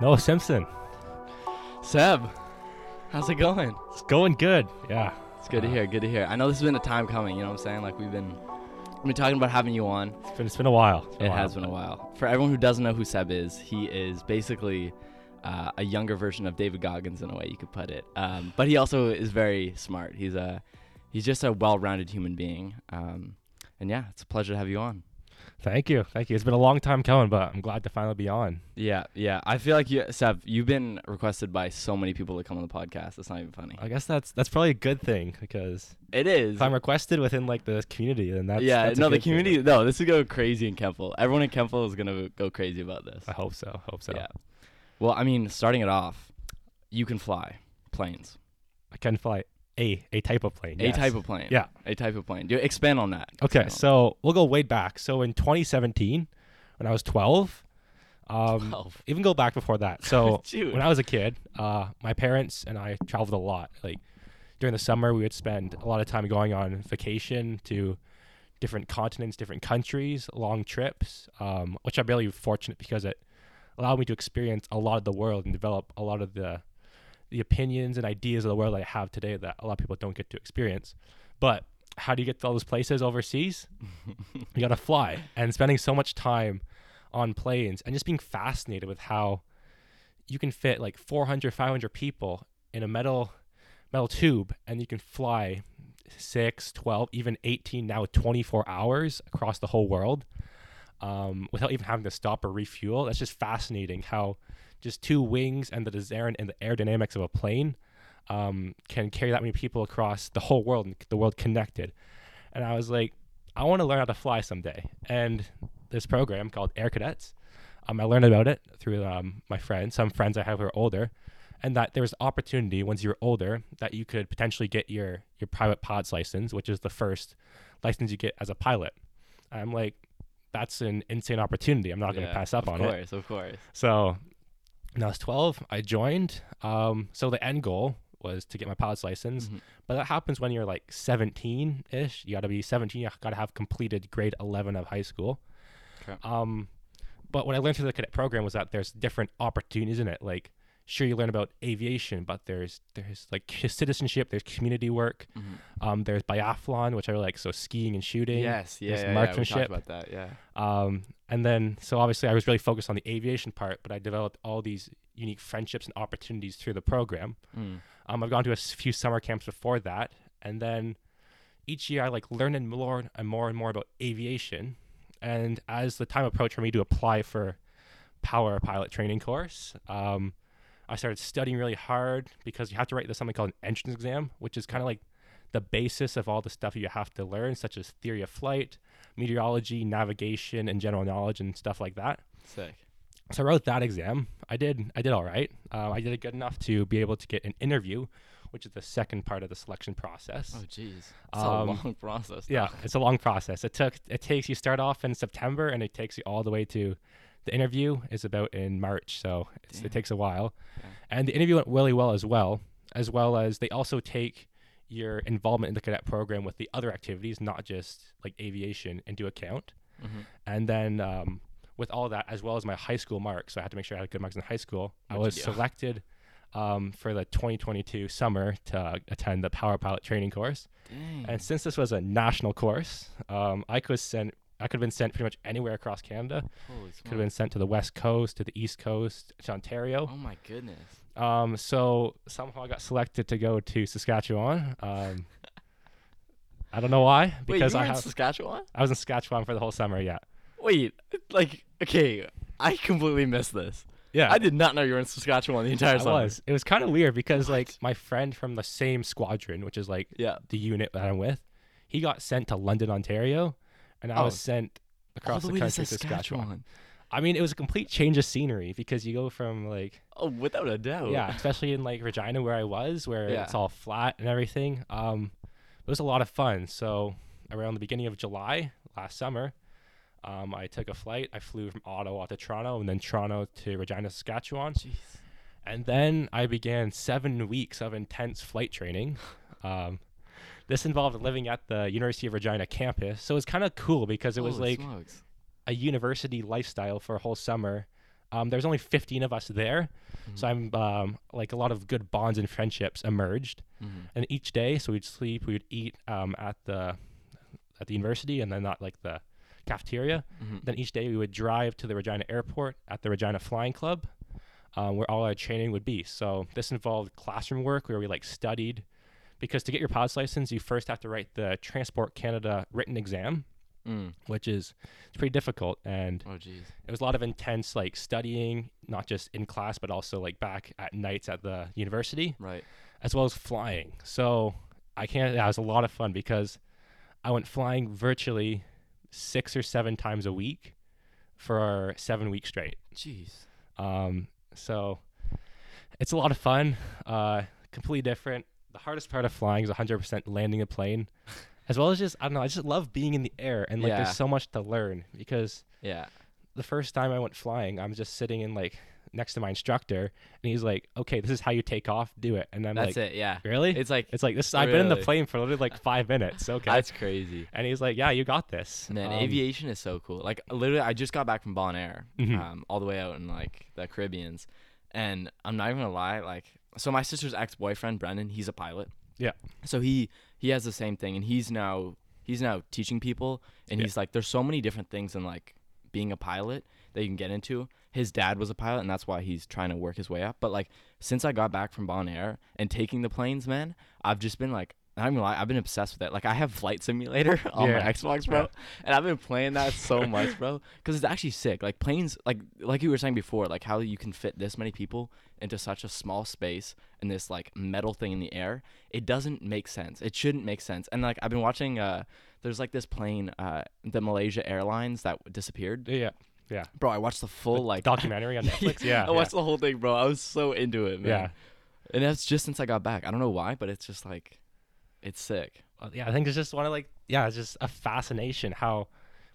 Noah Simpson. Seb, how's it going? It's going good. Yeah. It's good to Uh, hear. Good to hear. I know this has been a time coming. You know what I'm saying? Like we've been, we've been talking about having you on. It's been, it's been a while. It's It been a has been a while. For everyone who doesn't know who Seb is, he is basically uh, a younger version of David Goggins in a way you could put it. Um, but he also is very smart. He's a he's just a well-rounded human being. Um, and yeah, it's a pleasure to have you on. Thank you. Thank you. It's been a long time coming, but I'm glad to finally be on. Yeah, yeah. I feel like you, Seb, you've been requested by so many people to come on the podcast. It's not even funny. I guess that's that's probably a good thing because It is. if I'm requested within like the community, then that's yeah, that's no, the good thing. community. No, this is go crazy in Kemple. Everyone in Kemple is gonna go crazy about this. I hope so. Hope so. Yeah. Well, I mean, starting it off, you can fly planes. I can fly a a type of plane. A yes. type of plane. Yeah. A type of plane. Do expand on that. Okay, Expand so we'll go way back. So in 2017, when I was 12, um, 12. even go back before that. So when I was a kid, uh, my parents and I traveled a lot. Like during the summer, we would spend a lot of time going on vacation to different continents, different countries, long trips, um, which I'm really fortunate because it allowed me to experience a lot of the world and develop a lot of the the opinions and ideas of the world I have today that a lot of people don't get to experience. But how do you get to all those places overseas? you got to fly and spending so much time on planes and just being fascinated with how you can fit like 400 500 people in a metal metal tube and you can fly 6 12 even 18 now 24 hours across the whole world um, without even having to stop or refuel that's just fascinating how just two wings and the design and the aerodynamics of a plane um, can carry that many people across the whole world and the world connected and i was like i want to learn how to fly someday and this program called air cadets um, I learned about it through um, my friends, some friends I have who are older, and that there was opportunity once you were older that you could potentially get your your private pilot's license, which is the first license you get as a pilot. I'm like, that's an insane opportunity. I'm not going to pass up on it. Of course, Of course. So when I was 12, I joined. Um, so the end goal was to get my pilot's license, Mhm. but that happens when you're like 17 ish. You got to be 17. You got to have completed grade 11 of high school. Okay. Um, but what I learned through the cadet program was that there's different opportunities in it. Like, sure, you learn about aviation, but there's there's like citizenship, there's community work, Mhm. um, there's biathlon, which I like, so skiing and shooting. Yes. Yeah. there's yeah, yeah, marksmanship. about that. Yeah. Um, and then, so obviously, I was really focused on the aviation part, but I developed all these unique friendships and opportunities through the program. Mm. Um, I've gone to a few summer camps before that, and then each year I like learning more and more and more about aviation. And as the time approached for me to apply for power pilot training course, um, I started studying really hard because you have to write this something called an entrance exam, which is kind of like the basis of all the stuff you have to learn, such as theory of flight, meteorology, navigation, and general knowledge and stuff like that. Sick. So I wrote that exam. I did. I did all right. Uh, I did it good enough to be able to get an interview, which is the second part of the selection process. Oh, jeez. It's a Um, long process. yeah, it's a long process. It took. It takes you start off in September, and it takes you all the way to the interview is about in March. So it's, it takes a while, Yeah. and the interview went really well as well. As well as they also take your involvement in the cadet program with the other activities, not just like aviation, into account. Mhm. And then um, with all that, as well as my high school marks, so I had to make sure I had good marks in high school. I What'd was selected um, for the 2022 summer to attend the Power Pilot training course. Dang. And since this was a national course, um, I could send. I could have been sent pretty much anywhere across Canada. Could have been sent to the West Coast, to the East Coast, to Ontario. Oh my goodness. Um, so somehow I got selected to go to Saskatchewan. Um, I don't know why, Wait, because you were I in have, Saskatchewan? I was in Saskatchewan for the whole summer. Yeah, Wait, like, okay, I completely missed this. yeah. I did not know you were in Saskatchewan the entire I summer. was. It was kind of weird because like my friend from the same squadron, which is like Yeah. the unit that I'm with, he got sent to London, Ontario, and I Oh. was sent across the, the country to Saskatchewan. Saskatchewan. I mean, it was a complete change of scenery because you go from like Oh, without a doubt. yeah, especially in like Regina where I was, where Yeah. it's all flat and everything. Um, it was a lot of fun. So around the beginning of July last summer, um, I took a flight. I flew from Ottawa to Toronto and then Toronto to Regina, Saskatchewan. Jeez. And then I began seven weeks of intense flight training. Um, this involved living at the University of Regina campus. So it was kind of cool because it was like smokes. a university lifestyle for a whole summer Um, there's only 15 of us there, so Mhm. I'm um, like a lot of good bonds and friendships emerged. Mhm. And each day, so we'd sleep, we would eat um, at the at the university, and then not like the cafeteria. Mhm. Then each day we would drive to the Regina Airport at the Regina Flying Club, um, where all our training would be. So this involved classroom work where we like studied, because to get your pilot's license, you first have to write the Transport Canada written exam, Mm. which is it's pretty difficult, and Oh jeez. it was a lot of intense like studying, not just in class but also like back at nights at the university, Right. as well as flying. So I can't. That was a lot of fun because I went flying virtually six or seven times a week for seven weeks straight. Jeez. Um, so it's a lot of fun. Uh, completely different. The hardest part of flying is 100% landing a plane, as well as just I don't know. I just love being in the air and like Yeah. there's so much to learn because Yeah. the first time I went flying, I'm just sitting in like next to my instructor, and he's like, "Okay, this is how you take off. Do it." And I'm That's like, it. Yeah. "Really?" It's like It's like this. I've been in the plane for literally like five minutes. Okay. that's crazy. and he's like, "Yeah, you got this." Man, Um, aviation is so cool. Like literally, I just got back from Bonaire, Mhm. um, all the way out in like the Caribbeans, and I'm not even gonna lie. Like, so my sister's ex-boyfriend Brendan, he's a pilot. Yeah. So he he has the same thing, and he's now he's now teaching people, and Yeah. he's like, there's so many different things in like being a pilot that you can get into. His dad was a pilot, and that's why he's trying to work his way up. But like, since I got back from Bonaire and taking the planes, man, I've just been like. I'm gonna lie, I've been obsessed with it. Like I have Flight Simulator on Yeah. my Xbox, bro, Yeah. and I've been playing that so much, bro, because it's actually sick. Like planes, like like you were saying before, like how you can fit this many people into such a small space and this like metal thing in the air. It doesn't make sense. It shouldn't make sense. And like I've been watching, uh, there's like this plane, uh, the Malaysia Airlines that disappeared. Yeah. Yeah. Bro, I watched the full The like documentary on Netflix. Yeah. I watched the whole thing, bro. I was so into it, man. Yeah. And that's just since I got back. I don't know why, but it's just like, it's sick. Well, yeah, I think it's just one of like yeah, it's just a fascination how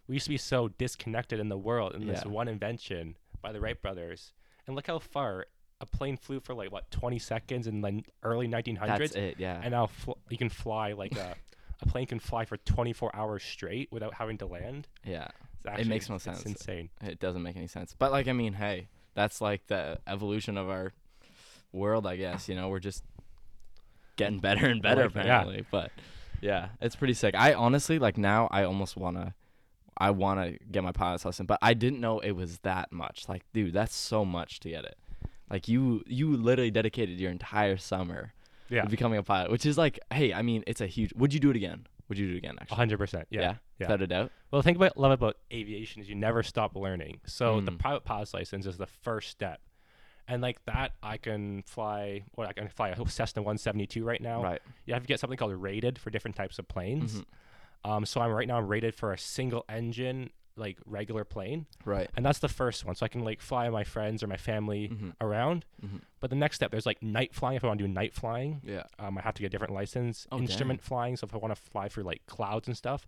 we used to be so disconnected in the world in this one invention by the Wright brothers, and look how far a plane flew for like what 20 seconds in the early 1900s, That's it. Yeah. and now fl- you can fly like a a plane can fly for 24 hours straight without having to land. yeah. Actually, makes no it's sense. insane. It doesn't make any sense. But like I mean, hey, that's like the evolution of our world, I guess. You know, we're just getting better and better like that, yeah. apparently. But yeah, it's pretty sick. I honestly like now I almost wanna I wanna get my pilot's lesson, but I didn't know it was that much. Like, dude, that's so much to get it. Like you you literally dedicated your entire summer Yeah, to becoming a pilot, which is like, hey, I mean, it's a huge would you do it again? Would you do it again actually? 100. percent Yeah. yeah. Without a doubt. Well, the thing about love about aviation is you never stop learning. So the Mm. private pilot's license is the first step, and like that, I can fly. What I can fly a Cessna 172 right now. Right. You have to get something called rated for different types of planes. Mhm. Um, so I'm right now I'm rated for a single engine like regular plane, Right. and that's the first one. So I can like fly my friends or my family Mhm. around. Mhm. But the next step, there's like night flying. If I want to do night flying, Yeah. um, I have to get a different license. Oh. Instrument flying. So if I want to fly through like clouds and stuff,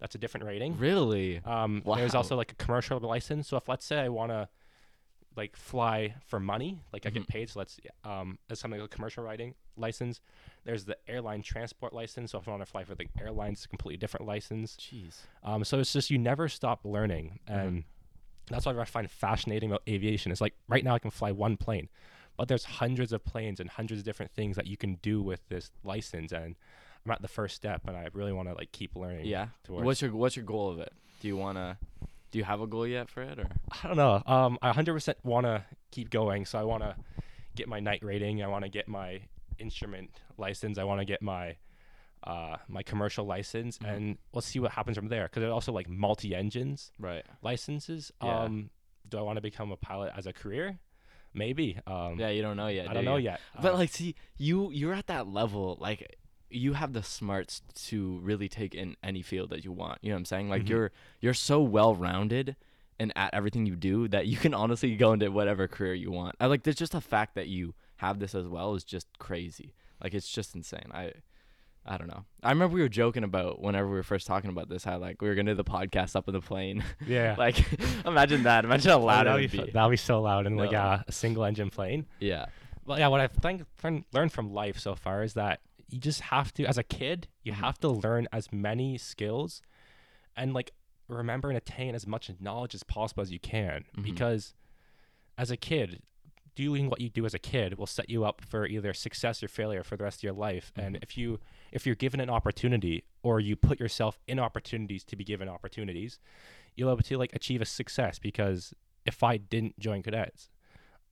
that's a different rating. Really? Um, There's also like a commercial license. So if let's say I want to like fly for money, like I Mhm. get paid. So let's um, as something like a commercial writing license. There's the airline transport license. So if I want to fly for the airlines, it's a completely different license. Jeez. Um, so it's just you never stop learning, and that's what I find fascinating about aviation. It's like right now I can fly one plane, but there's hundreds of planes and hundreds of different things that you can do with this license, and I'm at the first step, and I really want to like keep learning. Yeah. Towards What's your What's your goal of it? Do you wanna? Do you have a goal yet for it, or? I don't know. Um, I 100% want to keep going. So I want to get my night rating. I want to get my instrument license. I want to get my uh, my commercial license, Mhm. and we'll see what happens from there. Because there's also like multi engines Right. licenses. Yeah. Um, do I want to become a pilot as a career? Maybe. Um, Yeah, you don't know yet. I do don't know yet. But Uh, like, see, you you're at that level. Like, you have the smarts to really take in any field that you want. You know what I'm saying? Like, Mhm. you're you're so well rounded and at everything you do that you can honestly go into whatever career you want. I like. There's just the fact that you have this as well is just crazy. Like, it's just insane. I. I don't know. I remember we were joking about whenever we were first talking about this, how like we were gonna do the podcast up in the plane. yeah. like, imagine that. Imagine how Oh, loud it that'd would be, that'd be so loud in like No. uh, a single engine plane. Yeah. Well, yeah, what I've think, learned from life so far is that you just have to, as a kid, you Mhm. have to learn as many skills and like remember and attain as much knowledge as possible as you can Mhm. because as a kid, doing what you do as a kid will set you up for either success or failure for the rest of your life. And Mhm. if you if you're given an opportunity or you put yourself in opportunities to be given opportunities, you'll be able to like achieve a success because if I didn't join cadets,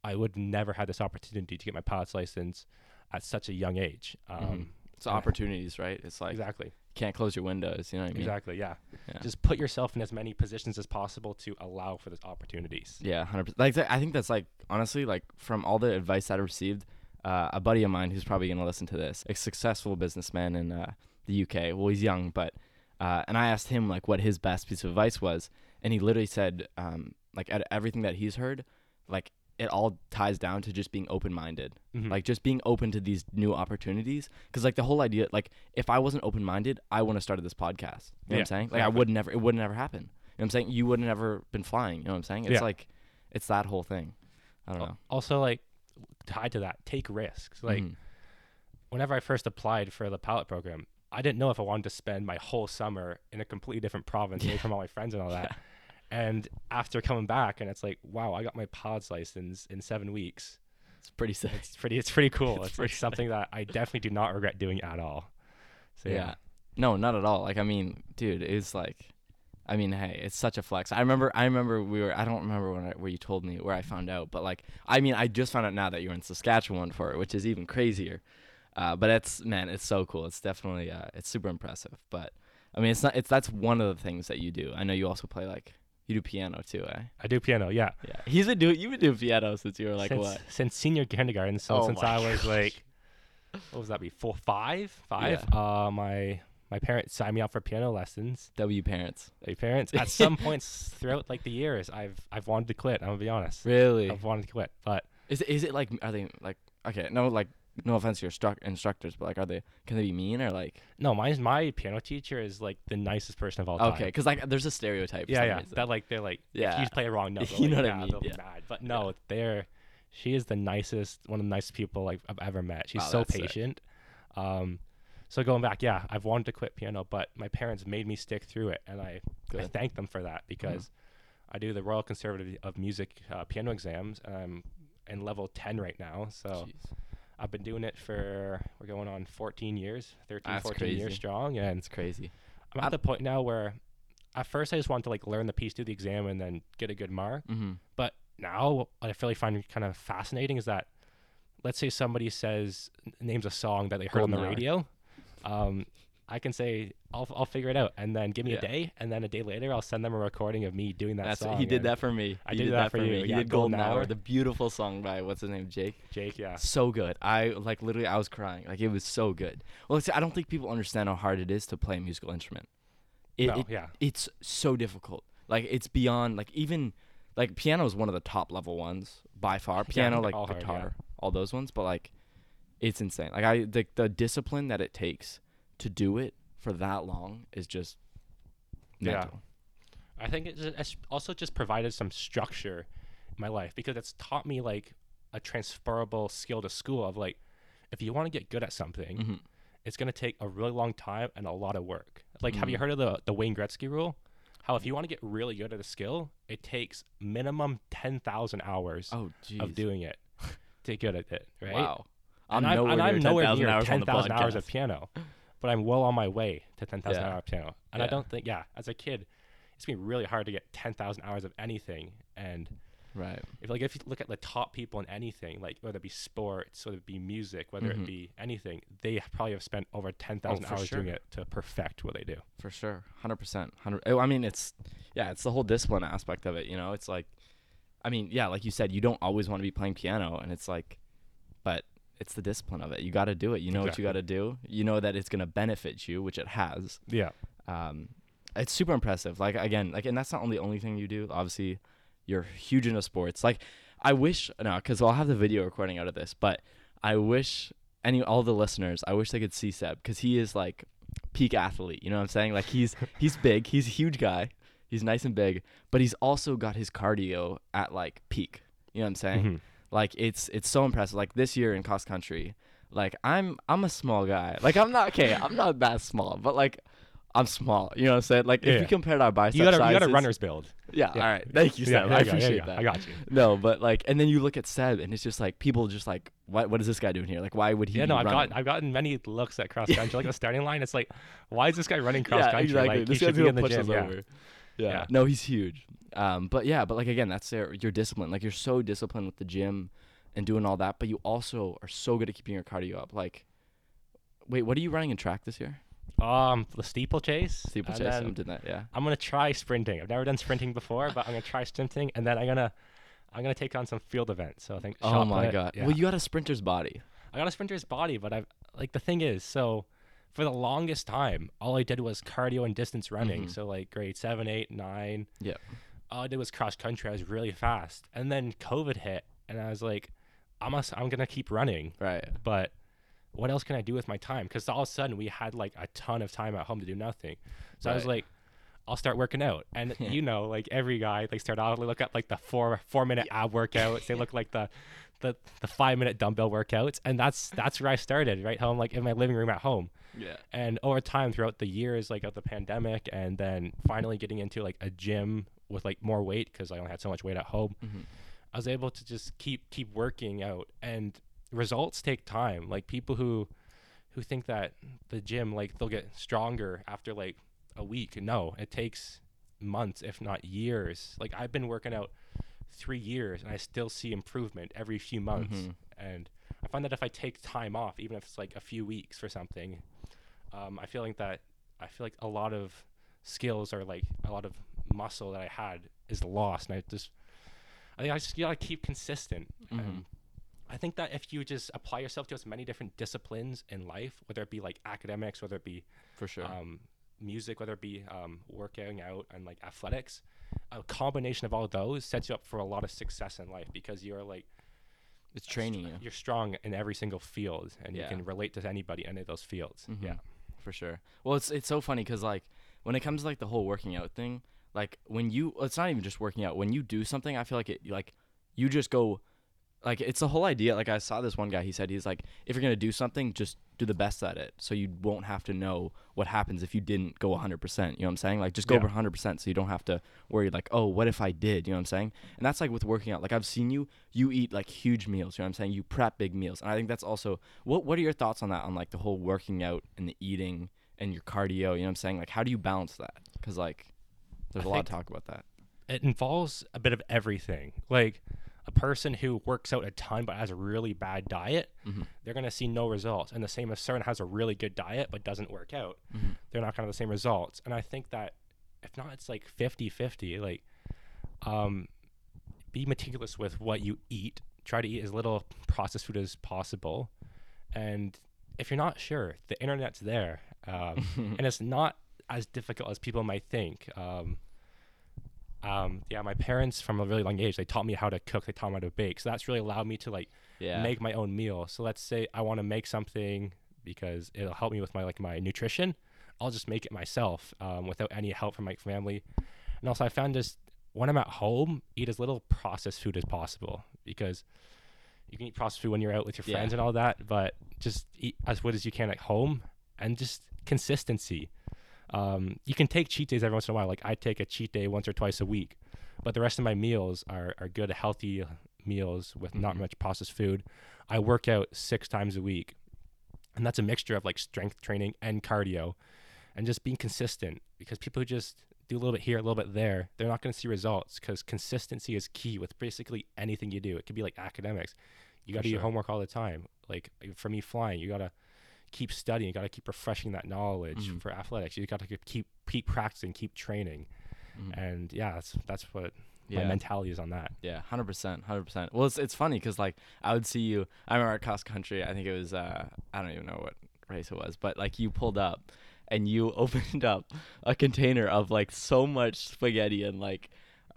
I would never had this opportunity to get my pilot's license at such a young age. Um, Mhm. It's opportunities, right? It's like exactly. can't close your windows. You know what I mean? Exactly. Yeah. Yeah. Just put yourself in as many positions as possible to allow for those opportunities. Yeah, hundred percent. Like I think that's like honestly, like from all the advice that I received, uh, a buddy of mine who's probably gonna listen to this, a successful businessman in uh, the UK. Well, he's young, but uh, and I asked him like what his best piece of advice was, and he literally said, um, like at everything that he's heard, like it all ties down to just being open minded. Mhm. like just being open to these new opportunities because like the whole idea like if i wasn't open-minded i wouldn't have started this podcast you know what i'm saying like i exactly. would never it would never happen you know what i'm saying you would have never been flying you know what i'm saying it's Yeah. like it's that whole thing i don't know Also, like tied to that, take risks. Like Mhm. whenever I first applied for the pilot program, I didn't know if I wanted to spend my whole summer in a completely different province away from all my friends and all that. And after coming back, and it's like, wow, I got my pods license in seven weeks. it's pretty sick It's pretty. It's pretty cool. It's it's pretty something that I definitely do not regret doing at all. So yeah. yeah, no not at all like i mean dude it's like i mean hey it's such a flex i remember i remember we were i don't remember when I, where you told me where i found out but like i mean i just found out now that you're in saskatchewan for it which is even crazier uh, but it's man it's so cool it's definitely uh, it's super impressive but i mean it's not it's that's one of the things that you do i know you also play like you do piano too eh I do piano. Yeah, yeah he's been doing you've been doing piano since you were like since, what Since senior kindergarten. So Oh since I was gosh. like, what was that? Be four, five, five. Uh, my my parents signed me up for piano lessons. w parents My parents at some points throughout like the years, I've I've wanted to quit. I'm gonna be honest. really I've wanted to quit, but Is it, is it like are they like okay no like no offense to your stru- instructors but like are they can they be mean or like no, mine's my piano teacher is like the nicest person of all time. okay because like there's a stereotype Yeah, yeah. reason. That like they're like if Yeah. you play a wrong note, You like, know what I yeah, mean, they'll be yeah. mad. But no, they're she is the nicest, one of the nicest people like I've ever met. She's Wow, so that's sick. patient. Um, so going back, yeah, I've wanted to quit piano, but my parents made me stick through it, and I I thank them for that because I do the Royal Conservative of Music uh, piano exams, and I'm in level 10 right now. So Jeez. I've been doing it for we're going on 14 years, 13, That's 14 years strong, and it's crazy I'm at the point now where at first I just wanted to like learn the piece, do the exam, and then get a good mark. mm-hmm. But now what I really find kind of fascinating is that let's say somebody says names a song that they heard on the hour. radio. Um, I can say I'll I'll figure it out, and then give me Yeah. a day, and then a day later I'll send them a recording of me doing that That's song. he did that for me I He did that for you. me he Yeah, did golden, Golden hour. Hour. the beautiful song by what's his name JVKE JVKE, yeah, so good I like literally I was crying like it was so good well see, I don't think people understand how hard it is to play a musical instrument it, no, it yeah, it's so difficult. Like it's beyond like even like piano is one of the top level ones by far. Piano they're like all hard, guitar, yeah. all those ones, but like it's insane. Like I the the discipline that it takes to do it for that long is just Yeah. mental. I think it it's also just provided some structure in my life because it's taught me like a transferable skill to school of like if you want to get good at something, Mhm. it's going to take a really long time and a lot of work. Like, have you Mhm. heard of the the Wayne Gretzky rule? How if you want to get really good at a skill, it takes minimum ten thousand hours Oh of doing it to get good at it, right? Wow. And I'm I'm, nowhere and near I'm nowhere 10,000 near hours ten the thousand hours of piano, but I'm well on my way to ten thousand Yeah. hours of piano. And I don't think, yeah, as a kid, it's gonna be really hard to get ten thousand hours of anything. And Right. if like if you look at the top people in anything, like whether it be sports, whether it be music, whether Mhm. it be anything, they probably have spent over ten thousand for hours doing it to perfect what they do. For sure. 100%. 100 oh, I mean it's yeah, it's the whole discipline aspect of it, you know? It's like I mean, yeah, like you said, you don't always want to be playing piano and it's like it's the discipline of it. You got to do it. You know what you got to do. You know that it's going to benefit you, which it has. Yeah. Um it's super impressive. Like again, like and that's not only the only thing you do. Obviously, you're huge into sports. Like I wish no, cuz I'll have the video recording out of this, but I wish any all the listeners, I wish they could see Seb cuz he is like peak athlete, you know what I'm saying? Like he's he's big, he's a huge guy. He's nice and big, but he's also got his cardio at like peak. You know what I'm saying? Mhm. Like it's it's so impressive. Like this year in cross country, like I'm I'm a small guy. Like I'm not okay. I'm not that small, but like I'm small. You know what I'm saying? Like if Yeah. you compared our bicep You got a you got a runner's build. Yeah, Yeah. All right. Thank you, Yeah, Seb. I you go, there appreciate that. I got you. No, but like, and then you look at Seb, and it's just like people just like, what? What is this guy doing here? Like, why would he? Yeah, be no, I've running? got I've gotten many looks at cross country, like the starting line. It's like, why is this guy running cross yeah, country? exactly. Like this guy's be gonna in the push us Yeah. over. Yeah. Yeah. No, he's huge. Um, but yeah, but like again, that's their, your discipline. Like you're so disciplined with the gym and doing all that, but you also are so good at keeping your cardio up. Like, wait, what are you running in track this year? Um, the steeplechase. Steeplechase. I'm doing that. Yeah. I'm gonna try sprinting. I've never done sprinting before, but I'm gonna try sprinting, and then I'm gonna I'm gonna take on some field events. So I think. Oh my god. Yeah. Well, you got a sprinter's body. I got a sprinter's body, but I've like the thing is, so for the longest time, all I did was cardio and distance running. Mhm. So like grade seven, eight, nine. Yeah. All I did was cross country. I was really fast, and then COVID hit, and I was like, I must, I'm gonna keep running, Right. but what else can I do with my time? Because all of a sudden we had like a ton of time at home to do nothing. So I was like, I'll start working out. And you know, like every guy, they start out, they look at like the four four minute ab workouts. They look like the the the five minute dumbbell workouts, and that's that's where I started, right home, like in my living room at home. Yeah. And over time, throughout the years, like of the pandemic, and then finally getting into like a gym with like more weight because I only had so much weight at home. Mhm. I was able to just keep keep working out, and results take time. Like people who who think that the gym like they'll get stronger after like a week. No, it takes months, if not years. Like I've been working out three years, and I still see improvement every few months. Mhm. And I find that if I take time off, even if it's like a few weeks for something, um, I feel like that I feel like a lot of skills are like a lot of muscle that I had is lost, and I just I think I just gotta keep consistent. Mhm. And I think that if you just apply yourself to as many different disciplines in life, whether it be like academics, whether it be For sure. um, music, whether it be um, working out and like athletics, a combination of all those sets you up for a lot of success in life because you're like it's training you. you're strong in every single field and Yeah. you can relate to anybody in any of those fields. Mhm. Yeah. for sure. Well, it's it's so funny because like when it comes to like the whole working out thing, like when you it's not even just working out. When you do something, I feel like it like you just go like it's the whole idea. Like I saw this one guy. He said he's like if you're gonna do something, just do the best at it, so you won't have to know what happens if you didn't go 100. percent You know what I'm saying? Like just go Yeah. over 100 percent, so you don't have to worry like oh what if I did? You know what I'm saying? And that's like with working out. Like I've seen you, you eat like huge meals. You know what I'm saying? You prep big meals, and I think that's also what what are your thoughts on that? On like the whole working out and the eating and your cardio. You know what I'm saying? Like how do you balance that? Because like there's I a lot of talk about that. It involves a bit of everything. Like a person who works out a ton but has a really bad diet, Mhm. they're going to see no results. And the same as someone has a really good diet but doesn't work out, Mhm. they're not going to have the same results. And I think that if not, it's like 50 50. Like, um, be meticulous with what you eat. Try to eat as little processed food as possible. And if you're not sure, the internet's there. Um, and it's not as difficult as people might think. Um, um, yeah, my parents from a really young age, they taught me how to cook. They taught me how to bake. So that's really allowed me to like Yeah. make my own meal. So let's say I want to make something because it'll help me with my like my nutrition. I'll just make it myself um, without any help from my family. And also, I found just when I'm at home, eat as little processed food as possible because you can eat processed food when you're out with your Yeah. friends and all that, but just eat as good as you can at home and just consistency. Um, you can take cheat days every once in a while. Like I take a cheat day once or twice a week, but the rest of my meals are, are good, healthy meals with not Mhm. much processed food. I work out six times a week, and that's a mixture of like strength training and cardio, and just being consistent. Because people who just do a little bit here, a little bit there, they're not going to see results. Because consistency is key with basically anything you do. It could be like academics. You got to do your homework all the time. Like for me, flying, you got to keep studying. You got to keep refreshing that knowledge. Mhm. For athletics, you got to keep keep practicing, keep training, Mhm. and yeah, that's that's what Yeah. my mentality is on that. Yeah, hundred percent, hundred percent. Well, it's it's funny because like I would see you. I remember at cross country. I think it was uh I don't even know what race it was, but like you pulled up and you opened up a container of like so much spaghetti and like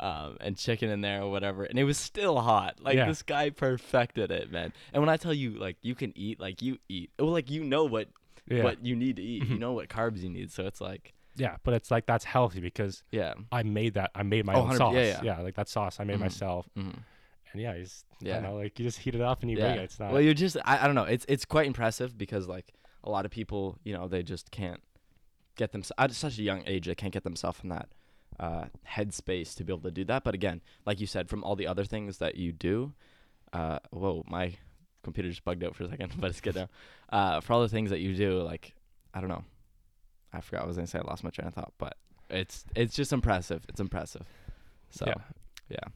um and chicken in there or whatever, and it was still hot. Like Yeah. this guy perfected it, man. And when I tell you like you can eat, like you eat. Well, like you know what Yeah, what you need to eat. You Mhm. know what carbs you need. So it's like yeah, but it's like that's healthy because yeah, I made that. I made my Oh, own sauce. yeah, yeah. like that sauce I made Mhm. myself, hmm and yeah, he's Yeah. yeah, know, like you just heat it up and you yeah. it. It's not. Well, you're just I, I don't know. It's it's quite impressive because like a lot of people, you know, they just can't get them at such a young age they can't get themselves in that uh, headspace to be able to do that. But again, like you said, from all the other things that you do, uh, whoa, my computer just bugged out for a second, but it's good now. Uh, for all the things that you do, like I don't know, I forgot what I was gonna say. I lost my train of thought, but it's it's just impressive. It's impressive. So Yeah. yeah.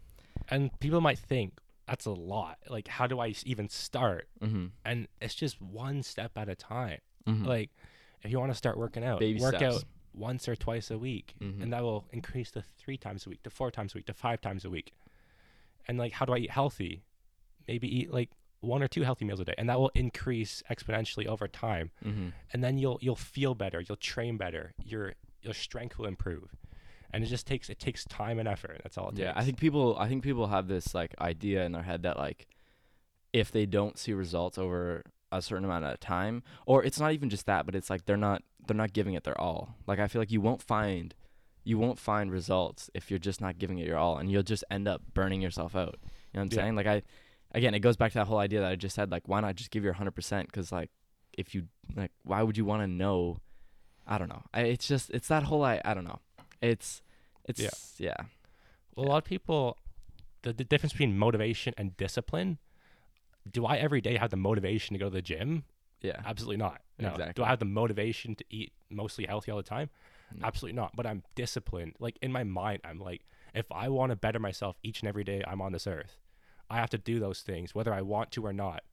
And people might think that's a lot. Like, how do I even start? Mm-hmm. And it's just one step at a time. mm-hmm. Like, if you want to start working out, Baby work steps. out once or twice a week, Mhm. and that will increase to three times a week, to four times a week, to five times a week. And like, how do I eat healthy? Maybe eat like one or two healthy meals a day, and that will increase exponentially over time. mm-hmm. And then you'll you'll feel better, you'll train better, your your strength will improve, and it just takes it takes time and effort. That's all it Yeah, takes. I think people I think people have this like idea in their head that like if they don't see results over a certain amount of time or it's not even just that, but it's like they're not they're not giving it their all. Like I feel like you won't find you won't find results if you're just not giving it your all and you'll just end up burning yourself out. You know what I'm Yeah. saying? Like I again, it goes back to that whole idea that I just said like why not just give your 100% cuz like if you like why would you want to know I don't know. I, it's just it's that whole I I don't know. It's it's yeah. Well, a lot of people, the, the difference between motivation and discipline. Do I every day have the motivation to go to the gym? Yeah. Absolutely not. No. Do I have the motivation to eat mostly healthy all the time? No. Absolutely not. But I'm disciplined. Like in my mind, I'm like, if I want to better myself each and every day I'm on this earth, I have to do those things, whether I want to or not.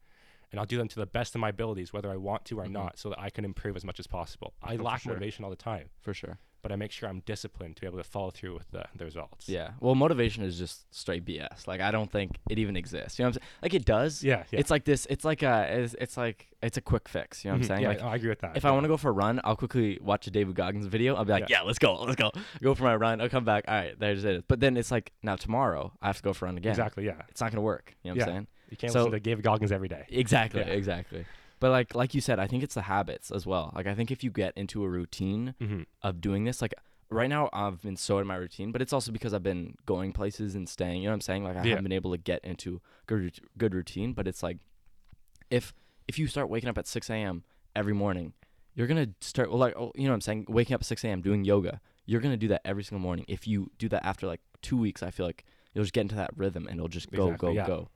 And I'll do them to the best of my abilities, whether I want to or Mhm. not, so that I can improve as much as possible. I Oh, lack sure. motivation all the time, For sure. But I make sure I'm disciplined to be able to follow through with the, the results. Yeah. Well, motivation is just straight BS. Like I don't think it even exists. You know what I'm saying? Like it does. Yeah. yeah. It's like this. It's like a. It's, it's like it's a quick fix. You know what I'm Mhm. saying? Yeah, Like I agree with that. if I want to go for a run, I'll quickly watch a David Goggins video. I'll be like, yeah, let's go, let's go. Go for my run. I'll come back. All right, there's it. But then it's like now tomorrow I have to go for a run again. Exactly. Yeah. It's not gonna work. You know what Yeah. I'm saying? You can't So- listen to David Goggins every day. Exactly. Yeah. Exactly. But like like you said, I think it's the habits as well. Like I think if you get into a routine Mm-hmm. of doing this. Like right now, I've been so in my routine, but it's also because I've been going places and staying. You know what I'm saying? Like I Yeah. haven't been able to get into good good routine. But it's like if if you start waking up at 6 a.m. every morning, you're gonna start. Well, like oh, you know what I'm saying? Waking up at 6 a.m. doing yoga. You're gonna do that every single morning. If you do that after like two weeks, I feel like you'll just get into that rhythm and it'll just go Exactly, go yeah. go.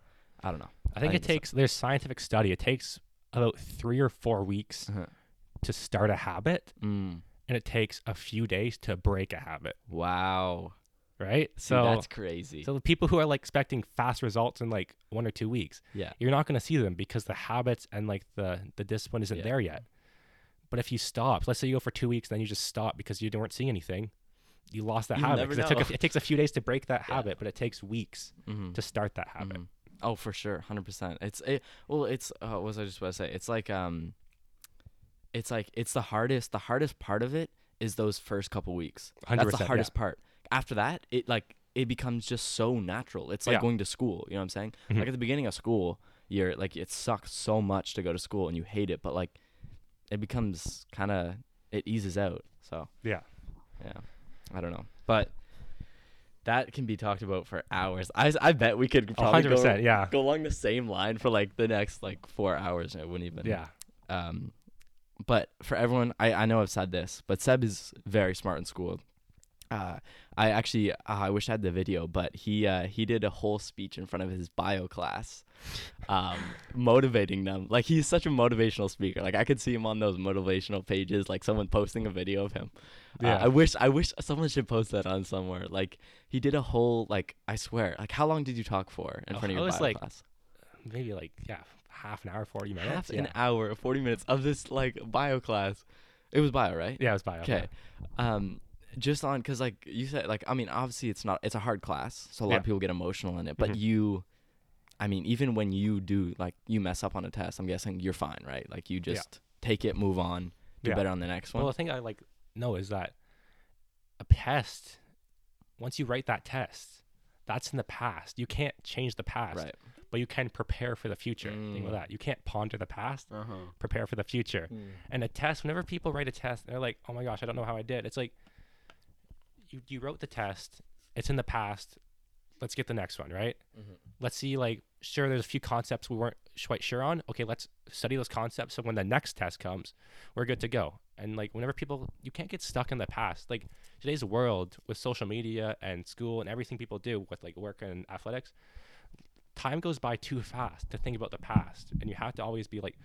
I don't know. I think I it think so. takes. There's scientific study. It takes about three or four weeks Uh-huh. to start a habit, Mm. and it takes a few days to break a habit. Wow. Right. So that's crazy. so the people who are like expecting fast results in like one or two weeks, yeah. you're not going to see them because the habits and like the the discipline isn't Yeah. there yet. But if you stop, let's say you go for two weeks, then you just stop because you weren't seeing anything. You lost that You habit. It, took a, it takes a few days to break that Yeah. habit, but it takes weeks Mm-hmm. to start that habit. Mhm. Oh, for sure, hundred percent. It's it. Well, it's uh, what was I just about to say? It's like um, it's like it's the hardest. The hardest part of it is those first couple weeks. That's 100%, the yeah. hardest part. After that, it like it becomes just so natural. It's like Yeah. going to school. You know what I'm saying? Mhm. Like at the beginning of school, you're like it sucks so much to go to school and you hate it, but like it becomes kind of it eases out. So Yeah. yeah, I don't know, but. That can be talked about for hours. I, I bet we could probably go. Yeah. go along the same line for like the next like four hours and it wouldn't even Yeah. um but for everyone i i know i've said this but seb is very smart in school uh i actually uh, i wish i had the video but he uh he did a whole speech in front of his bio class um motivating them like he's such a motivational speaker like i could see him on those motivational pages like someone posting a video of him Uh, Yeah. i wish i wish someone should post that on somewhere like he did a whole like i swear like how long did you talk for in Oh, front of your was, bio like, class Maybe like yeah, half an hour, forty minutes. half yeah. an hour, forty minutes of this like bio class. It was bio, right? Yeah, it was bio. Okay. Um, just on because like you said, like I mean, obviously it's not it's a hard class, so a lot Yeah. of people get emotional in it. But Mhm. you, I mean, even when you do like you mess up on a test, I'm guessing you're fine, right? Like you Yeah. just take it, move on, do Yeah. better on the next one. Well, the thing I like know is that a test, once you write that test, that's in the past. You can't change the past, right. but you can prepare for the future. Think Mm. about that. You can't ponder the past, Uh huh. prepare for the future. And a test, whenever people write a test, they're like, "Oh my gosh, I don't know how I did." It's like you you wrote the test. It's in the past. Let's get the next one, right? Mm-hmm. Let's see. Like, sure, there's a few concepts we weren't quite sure on. Okay, let's study those concepts. So when the next test comes, we're good to go. And like whenever people, you can't get stuck in the past. Like today's world with social media and school and everything people do with like work and athletics, time goes by too fast to think about the past, and you have to always be like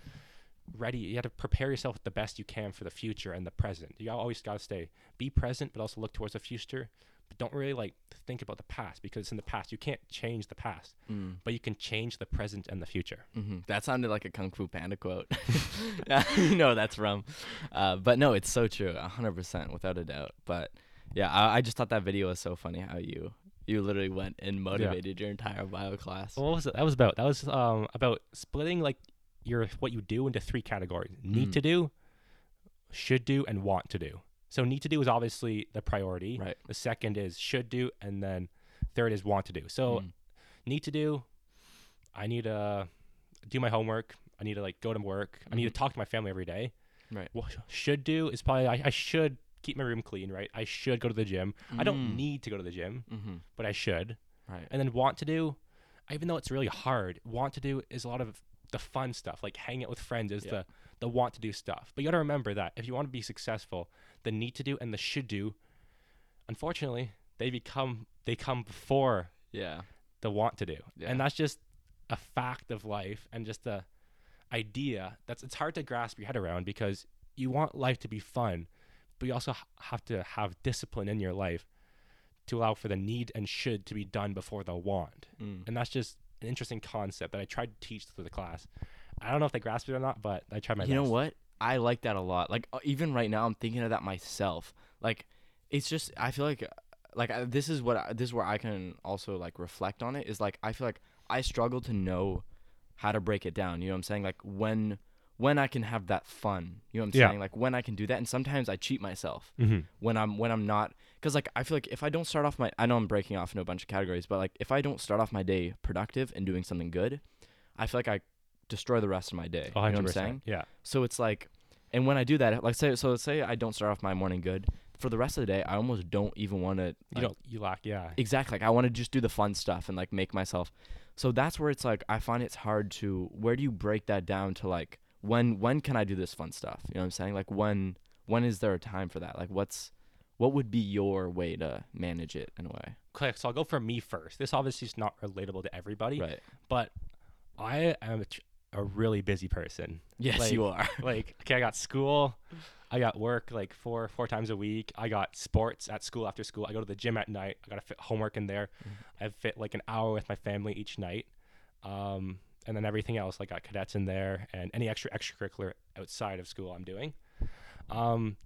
ready. You have to prepare yourself the best you can for the future and the present. You always got to stay be present, but also look towards the future. But don't really like think about the past because it's in the past. You can't change the past, Mm. but you can change the present and the future. hmm That sounded like a Kung Fu Panda quote. no, that's from. Uh, but no, it's so true, hundred percent, without a doubt. But yeah, I, I just thought that video was so funny how you you literally went and motivated your entire bio class. What was it? That was about? That was um about splitting like your what you do into three categories: need Mm. to do, should do, and want to do. So need to do is obviously the priority. Right. The second is should do, and then third is want to do. So Mm. need to do, I need to do my homework. I need to like go to work. I need to Mhm. talk to my family every day. Right. What should do is probably I, I should keep my room clean, right? I should go to the gym. I don't Mm. need to go to the gym, Mm-hmm. but I should. Right. And then want to do, even though it's really hard, want to do is a lot of the fun stuff, like hanging out with friends is Yeah. the the want to do stuff. But you got to remember that if you want to be successful, the need to do and the should do, unfortunately, they become they come before Yeah. the want to do. Yeah. And that's just a fact of life and just a idea that's it's hard to grasp your head around because you want life to be fun, but you also have to have discipline in your life to allow for the need and should to be done before the want. Mm. And that's just an interesting concept that I tried to teach to the class. I don't know if they grasped it or not, but I tried my you know what? I like that a lot. Like uh, even right now, I'm thinking of that myself. Like it's just I feel like like I, this is what I, this is where I can also like reflect on it. Is like I feel like I struggle to know how to break it down. You know what I'm saying? Like when when I can have that fun. You know what I'm Yeah. saying? Like when I can do that. And sometimes I cheat myself Mm-hmm. when I'm when I'm not because like I feel like if I don't start off my I know I'm breaking off into a bunch of categories, but like if I don't start off my day productive and doing something good, I feel like I destroy the rest of my day. You know what I'm saying? Yeah. So it's like, and when I do that, like say, so let's say I don't start off my morning good. For the rest of the day, I almost don't even want to. You don't you lack yeah. exactly. Like I want to just do the fun stuff and like make myself. So that's where it's like I find it's hard to. Where do you break that down to like when when can I do this fun stuff? You know what I'm saying? Like when when is there a time for that? Like what's what would be your way to manage it in a way? Okay, so I'll go for me first. This obviously is not relatable to everybody, Right. but I am a, a really busy person. Yes, Like- you are. like okay i got school i got work like four four times a week i got sports at school after school i go to the gym at night i gotta fit homework in there i fit like an hour with my family each night um, and then everything else like got cadets in there and any extra extracurricular outside of school i'm doing um,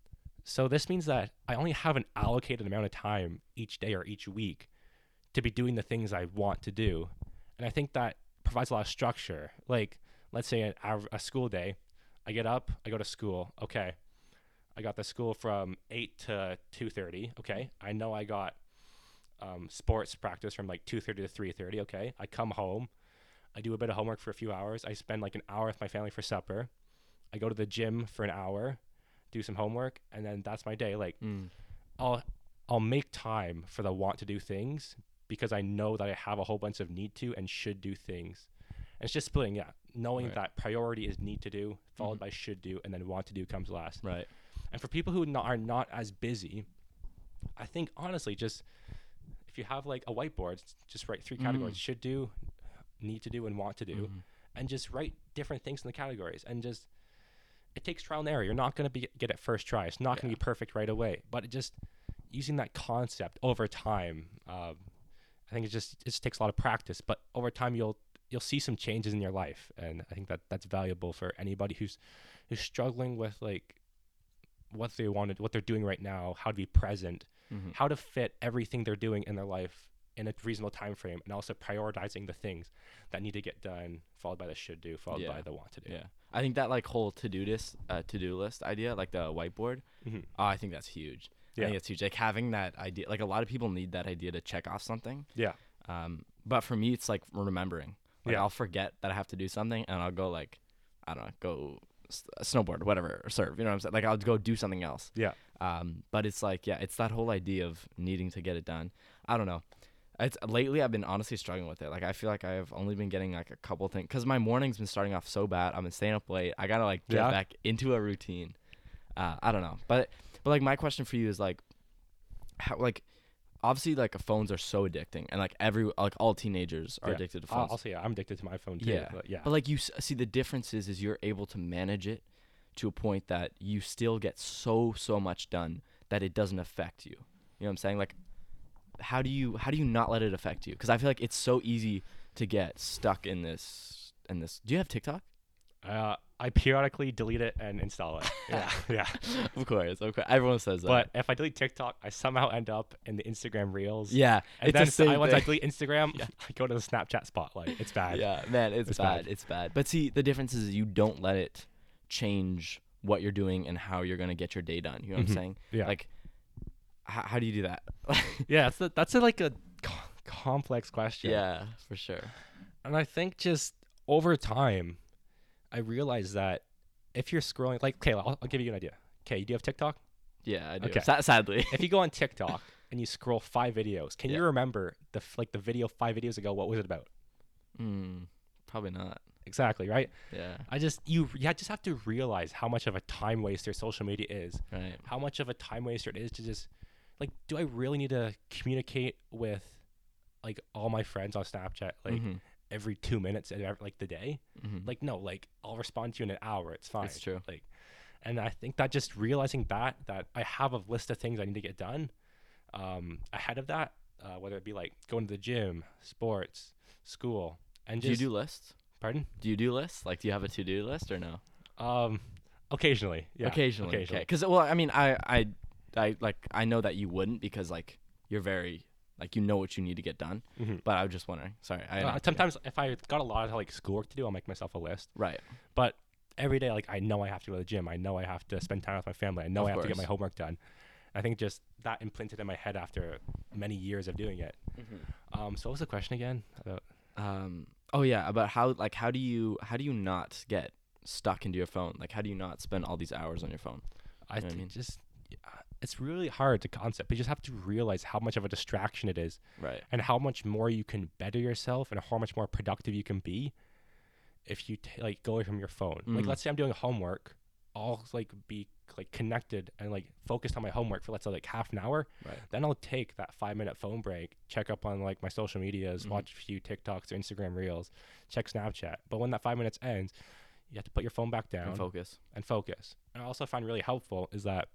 so this means that i only have an allocated amount of time each day or each week to be doing the things i want to do and i think that provides a lot of structure like let's say an, a school day I get up, I go to school. Okay. I got the school from 8 to 2:30. Okay. I know I got um, sports practice from like 2:30 to 3:30. Okay. I come home. I do a bit of homework for a few hours. I spend like an hour with my family for supper. I go to the gym for an hour, do some homework, and then that's my day. Like Mm. I'll I'll make time for the want to do things because I know that I have a whole bunch of need to and should do things. And it's just splitting, yeah. Knowing Right. that priority is need to do, followed Mhm. by should do, and then want to do comes last. Right. And for people who not, are not as busy, I think honestly, just if you have like a whiteboard, just write three categories: Mm. should do, need to do, and want to do, Mhm. and just write different things in the categories. And just it takes trial and error. You're not going to be get it first try. It's not going to be perfect right away. But it just using that concept over time. Um, I think it just it just takes a lot of practice. But over time, you'll you'll see some changes in your life, and I think that that's valuable for anybody who's who's struggling with like what they wanted, what they're doing right now, how to be present, Mhm. how to fit everything they're doing in their life in a reasonable time frame, and also prioritizing the things that need to get done, followed by the should do, followed Yeah. by the want to do. Yeah, I think that like whole to do list, uh, to do list idea, like the whiteboard. Mhm. Oh, I think that's huge. Yeah. I think it's huge. Like having that idea, like a lot of people need that idea to check off something. Yeah. Um, but for me, it's like remembering. Like Yeah. I'll forget that I have to do something, and I'll go like, I don't know, go s- snowboard, whatever, or surf. You know what I'm saying? Like I'll go do something else. Yeah. Um, but it's like, yeah, it's that whole idea of needing to get it done. I don't know. It's lately I've been honestly struggling with it. Like I feel like I've only been getting like a couple things because my morning's been starting off so bad. I've been staying up late. I gotta like get Yeah. back into a routine. Uh, I don't know, but but like my question for you is like, how like, obviously like phones are so addicting, and like every like all teenagers are Yeah. addicted to I'll, phones. I'll say yeah, I'm addicted to my phone too. Yeah. But yeah. But like you s- see, the difference is, is you're able to manage it to a point that you still get so so much done that it doesn't affect you. You know what I'm saying? Like, how do you how do you not let it affect you? Because I feel like it's so easy to get stuck in this in this. Do you have TikTok? uh, I periodically delete it and install it. Yeah. yeah. of course, of course. Everyone says that. But if I delete TikTok, I somehow end up in the Instagram Reels. yeah, And it's then the I, once I delete Instagram, I go to the Snapchat spotlight. It's bad. Yeah, man, it's, It's bad. bad. It's bad. But see, the difference is you don't let it change what you're doing and how you're gonna get your day done. You know what Mhm. I'm saying? Yeah. Like, how, how do you do that? Yeah. That's a, that's a, like a co- complex question. yeah, for sure. And I think just over time, I realized that if you're scrolling, like, okay, I'll, I'll give you an idea. Okay, do you have TikTok? Yeah, I do. Okay. Sa- sadly. if you go on TikTok and you scroll five videos, can Yeah. you remember the f- like the video five videos ago? What was it about? mm, probably not. Exactly right. Yeah. I just you yeah just have to realize how much of a time waster social media is. Right. How much of a time waster it is to just like, do I really need to communicate with like all my friends on Snapchat like Mhm, every two minutes and ev- like the day? mhm. Like no, like I'll respond to you in an hour. It's fine. It's true. Like, and I think that just realizing that that I have a list of things I need to get done um, ahead of that, uh, whether it be like going to the gym, sports, school, and do you do lists? pardon. Do you do lists? Like, do you have a to-do list or no? Um, occasionally, yeah, occasionally. occasionally. Because well, I mean, I, I, I like I know that you wouldn't because like you're very like you know what you need to get done. Mhm. But I was just wondering. Sorry. I Uh, sometimes if I got a lot of like schoolwork to do, I'll make myself a list. Right. But every day, like I know I have to go to the gym. I know I have to spend time with my family. I know Of I have to get my homework done. I think just that imprinted in my head after many years of doing it. Um, so what was the question again? About, Um. Oh yeah. About how like how do you how do you not get stuck into your phone? Like how do you not spend all these hours on your phone? I know what I mean? just it's really hard to concept. But you just have to realize how much of a distraction it is, Right. and how much more you can better yourself, and how much more productive you can be if you t- like go away from your phone. Like Mhm. let's say I'm doing homework, I'll like be like connected and like focused on my homework for let's say like half an hour. Right. Then I'll take that five minute phone break, check up on like my social medias, Mhm. watch a few TikToks or Instagram reels, check Snapchat. But when that five minutes ends, you have to put your phone back down And focus. and focus. And I also find really helpful is that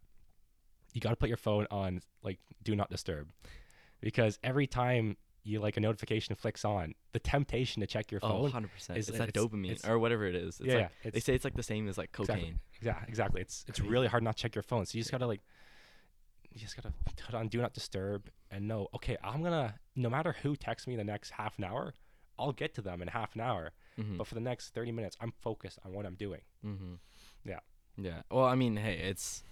you got to put your phone on like do not disturb because every time you like a notification flicks on, the temptation to check your Oh, phone. 100 percent. is- It's that it's- dopamine it's- or whatever it is. It's yeah, like, yeah, they say it's like the same as like Exactly. cocaine. yeah, exactly. It's it's really hard not to check your phone. So you just gotta like, you just gotta put on do not disturb and know. Okay, I'm gonna no matter who texts me the next half an hour, I'll get to them in half an hour. Mm-hmm. But for the next thirty minutes, I'm focused on what I'm doing. Mm-hmm. Yeah. Yeah. Well, I mean, hey, it's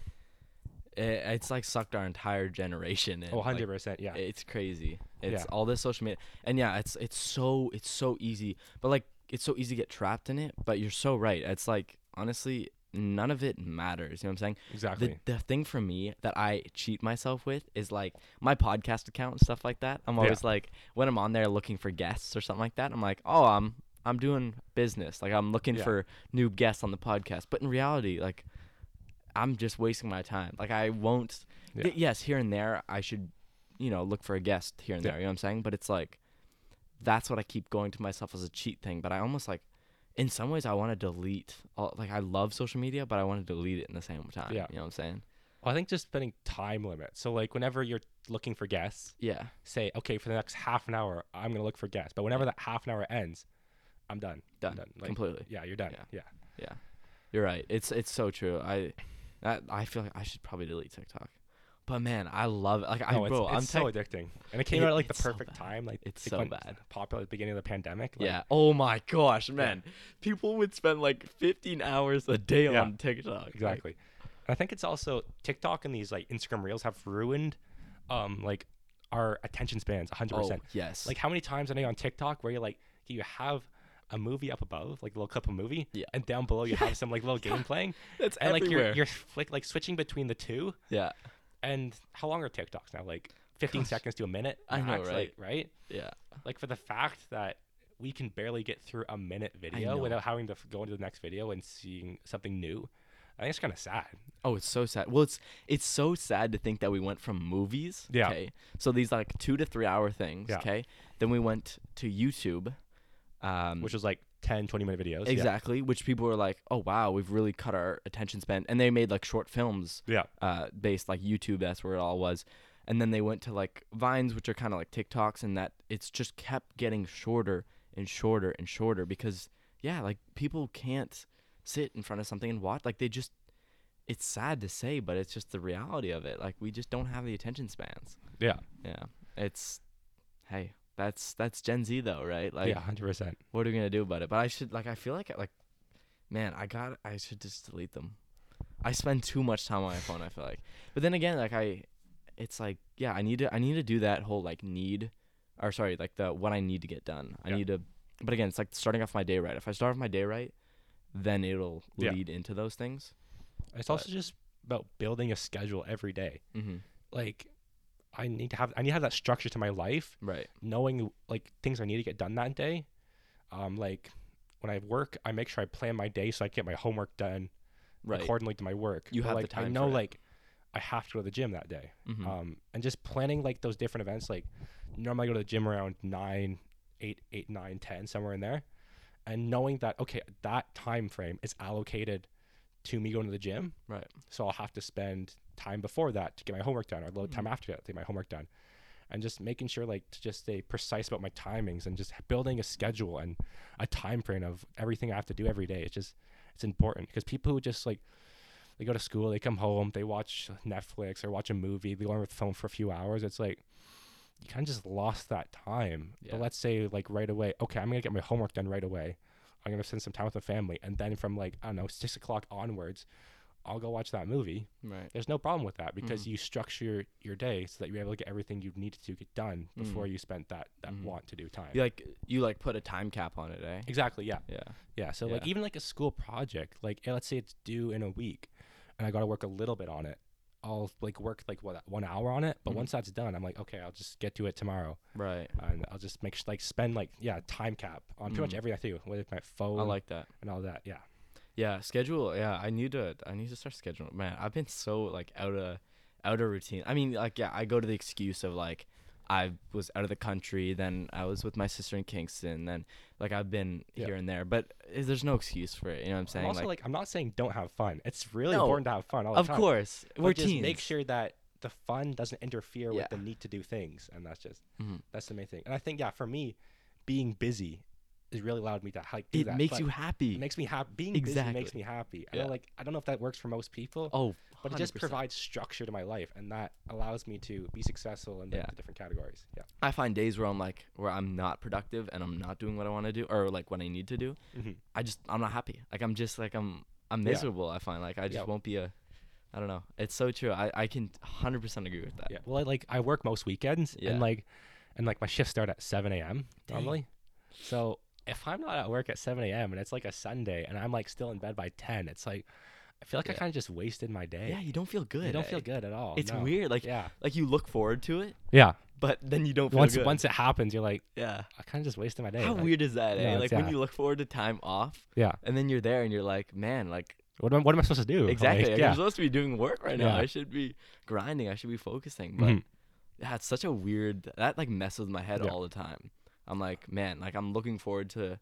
it, it's like sucked our entire generation. Oh, like, 100 percent. Yeah. It's crazy. It's Yeah. all this social media, and yeah, it's it's so it's so easy, but like it's so easy to get trapped in it. But you're so right. It's like honestly, none of it matters. You know what I'm saying? exactly. The the thing for me that I cheat myself with is like my podcast account and stuff like that. I'm Yeah. always like when I'm on there looking for guests or something like that. I'm like, oh, I'm I'm doing business. Like I'm looking Yeah. for new guests on the podcast. But in reality, like I'm just wasting my time. Like I won't. Yeah. th- yes, here and there I should, you know, look for a guest here and Yeah. there. You know what I'm saying? But it's like that's what I keep going to myself as a cheat thing. But I almost like. In some ways, I want to delete. All, like I love social media, but I want to delete it in the same time. Yeah. You know what I'm saying? Well, I think just putting time limits. So like whenever you're looking for guests, Yeah. say, okay, for the next half an hour, I'm gonna look for guests. But whenever that half an hour ends, I'm done. I'm Done. done. Like, Completely. yeah, you're done. Yeah. Yeah. Yeah. You're right. It's it's so true. I that, I feel like I should probably delete TikTok. But man, I love it. Like I No, it's, bro, it's I'm so tech- addicting, and it came It- out at like the it's so perfect time. Like It's like, so bad. Popular at the beginning of the pandemic. Like, Yeah. Oh my gosh, man. People would spend like 15 hours a day Yeah. on TikTok. Exactly. And I think it's also TikTok and these like Instagram Reels have ruined, um, like our attention spans 100. oh, percent yes. Like how many times I know on TikTok where you're like, you have a movie up above, like a little clip of movie, Yeah. and down below you have some like little game playing, it's and like everywhere. you're you're flick, like switching between the two. yeah. And how long are TikToks now? Like 15 Gosh. seconds to a minute. I know, right? Like, right? Yeah. Like for the fact that we can barely get through a minute video without having to go into the next video and seeing something new. I think it's kind of sad. Oh, it's so sad. Well, it's it's so sad to think that we went from movies. Yeah. Okay. So these like two to three hour things. Yeah. Okay. Then we went to YouTube. Um, Which was like 10, 20 minute videos. yeah. exactly, which people were like, "Oh wow, we've really cut our attention span," and they made like short films Yeah. uh, based like YouTube. That's where it all was. And then they went to like vines, which are kind of like TikToks, and that it's just kept getting shorter and shorter and shorter because yeah, like people can't sit in front of something and watch. Like they just, it's sad to say, but it's just the reality of it. Like we just don't have the attention spans. Yeah. Yeah, it's hey, that's that's Gen Z though, right? Like yeah. Hundred percent. what are we gonna do about it? But I should like I feel like like man, I got I should just delete them. I spend too much time on my phone, I feel like. But then again, like I it's like yeah, I need to I need to do that whole like need or sorry, like the what I need to get done. I Yeah. need to but again, it's like starting off my day right. If I start off my day right, then it'll Yeah. lead into those things. It's also just about building a schedule every day. Mhm. Like, I need to have I need to have that structure to my life, Right. knowing like things I need to get done that day. Um, like when I work, I make sure I plan my day so I get my homework done Right. accordingly to my work. You But, have the like I know like I have to go to the gym that day. Mhm. Um, and just planning like those different events. Like normally I go to the gym around nine, eight, eight, nine, ten, somewhere in there, and knowing that okay, that time frame is allocated to me going to the gym. Right. So I'll have to spend time before that to get my homework done, or a little time Mhm. after that to get my homework done, and just making sure like to just stay precise about my timings and just building a schedule and a time frame of everything I have to do every day. It's just it's important because people who just like they go to school, they come home, they watch Netflix or watch a movie, they learn with the phone for a few hours. It's like you kind of just lost that time. Yeah. But let's say like right away, okay, I'm gonna get my homework done right away. I'm gonna spend some time with the family, and then from like I don't know six o'clock onwards, I'll go watch that movie. Right. There's no problem with that because Mhm. you structure your, your day so that you're able to get everything you needed to get done before Mhm. you spent that that Mhm. want to do time. You like you like put a time cap on it, eh? Exactly. Yeah. Yeah. Yeah. So like even like a school project, like eh, let's say it's due in a week, and I got to work a little bit on it. I'll like work like what one hour on it, but once that's done, I'm like, okay, I'll just get to it tomorrow, Right. and I'll just make sh- like spend like yeah time cap on pretty much everything I do, with my phone I like that. and all that. Yeah. Yeah, schedule. Yeah, I need to. I need to start scheduling. Man, I've been so like out of out of routine. I mean, like yeah, I go to the excuse of like I was out of the country, then I was with my sister in Kingston, then like I've been Yeah. here and there, but there's no excuse for it. You know what I'm saying? I'm also like, I'm not saying don't have fun. It's really No, important to have fun all the of time. course, we're just teens. make sure that the fun doesn't interfere Yeah. with the need to do things, and that's just Mhm. that's the main thing. And I think yeah, for me, being busy has really allowed me to like do it that. makes but you happy. it makes me happy. Being busy makes me happy. I Yeah. know, like I don't know if that works for most people, oh, but it just provides structure to my life, and that allows me to be successful in the, Yeah. the different categories. Yeah. I find days where I'm like where I'm not productive and I'm not doing what I want to do or like what I need to do. Mhm. I just I'm not happy. Like I'm just like I'm I'm Yeah. miserable. I find like I just Yeah. won't be a. I don't know. It's so true. I I can 100% agree with that. Yeah. Well, I, like I work most weekends, Yeah. and like, and like my shifts start at 7 a.m. Normally. So if I'm not at work at 7 a.m. and it's like a Sunday and I'm like still in bed by 10, it's like I feel like I kind of just wasted my day. Yeah, you don't feel good. I don't feel good at all. It's no. weird. Like Yeah. like you look forward to it, Yeah. but then you don't feel Once good. once it happens, you're like, yeah. I kind of just wasted my day. How Like, weird is that? Eh? Like when you look forward to time off, Yeah. and then you're there and you're like, man, like What am, what am I supposed to do? exactly. Like, Like, yeah. I'm supposed to be doing work right now. Yeah. I should be grinding. I should be focusing. But Mhm. yeah, it's such a weird. That like messes with my head Yeah. all the time. I'm like, man, like I'm looking forward to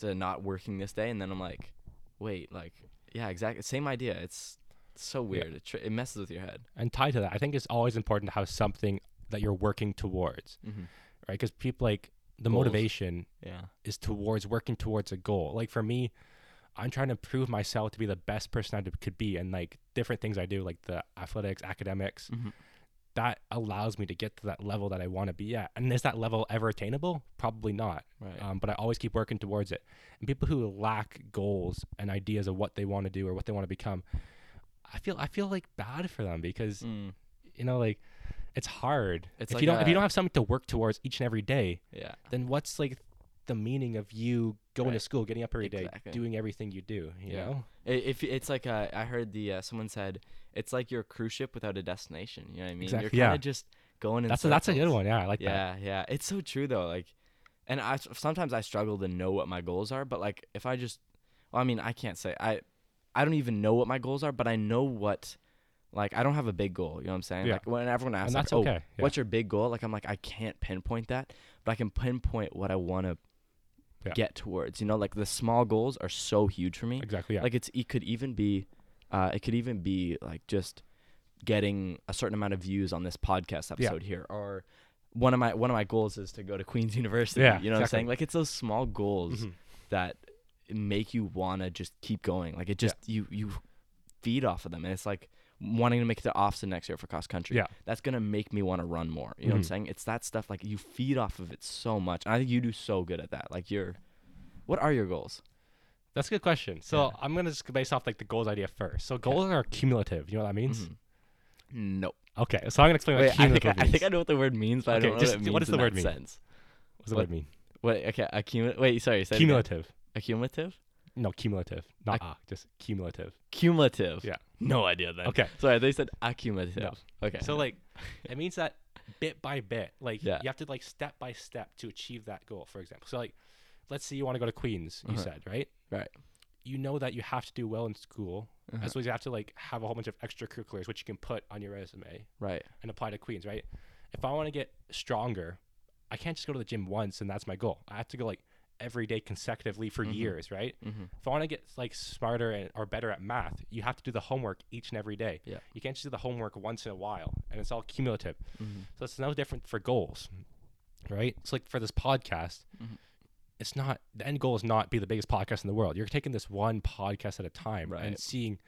to not working this day, and then I'm like, wait, like yeah, exactly. Same idea. It's so weird. It, tr- it messes with your head. And tied to that, I think it's always important to have something that you're working towards, Mm-hmm. right? Because people like the Goals. motivation Yeah. is towards working towards a goal. Like for me, I'm trying to prove myself to be the best person I could be, and like different things I do, like the athletics, academics, Mhm. That allows me to get to that level that I want to be at. And is that level ever attainable? Probably not. Right. Um, but I always keep working towards it. And people who lack goals and ideas of what they want to do or what they want to become, I feel I feel like bad for them because Mm. you know like it's hard. It's if like you don't if you don't have something to work towards each and every day, Yeah. then what's like the meaning of you going to school, getting up every day, Exactly. doing everything you do? You Yeah. know? If it's like uh, I heard the uh, someone said it's like your cruise ship without a destination. You know what I mean? Exactly, You're kind yeah. of just going in That's a, that's a good one. Yeah, I like that. yeah, yeah. It's so true though. Like, and I sometimes I struggle to know what my goals are, but like if I just, well, I mean, I can't say I, I don't even know what my goals are, but I know what. Like I don't have a big goal, you know what I'm saying? Yeah. Like when everyone asks, like, that's "Oh, okay. Yeah. what's your big goal?" Like I'm like I can't pinpoint that, but I can pinpoint what I want to Yeah. get towards. You know, like the small goals are so huge for me. exactly. Yeah. Like it's it could even be, uh, it could even be like just getting a certain amount of views on this podcast Yeah. episode here, or one of my one of my goals is to go to Queen's University. Yeah, you know what I'm saying? Like it's those small goals Mhm. that make you wanna just keep going. Like it just you you feed off of them, and it's like wanting to make it to Austin next year for cross country. Yeah. that's gonna make me want to run more. You know what I'm Mhm. saying? It's that stuff like you feed off of it so much, and I think you do so good at that. Like you're, what are your goals? That's a good question. So Yeah. I'm gonna just base off like the goals idea first. So goals are cumulative. You know what that means? Mhm. No. Okay. So I'm gonna explain Wait, what I think cumulative I, I think I know what the word means, but Okay, I don't know just- what it means what does the word mean? sense. What does the what- word mean? Wait, okay, accumulate. Wait, sorry, say it again. Cumulative. Accumulative. No, cumulative. Not ah, just cumulative. Cumulative. Yeah. No idea then. Okay. Sorry, they said accumulative. No. Okay. So like, it means that bit by bit, like Yeah. you have to like step by step to achieve that goal. For example, so like, let's say you want to go to Queens. You Uh-huh. said right. Right. You know that you have to do well in school, Uh-huh. as well as you have to like have a whole bunch of extracurriculars which you can put on your resume right. and apply to Queens. Right. If I want to get stronger, I can't just go to the gym once and that's my goal. I have to go like every day consecutively for Mhm. years. Right. Mm-hmm. If I want to get like smarter and, or better at math, you have to do the homework each and every day. Yeah. You can't just do the homework once in a while, and it's all cumulative. Mm-hmm. So it's no different for goals, right? It's like for this podcast, Mhm. It's not the end goal is not be the biggest podcast in the world. You're taking this one podcast at a time and seeing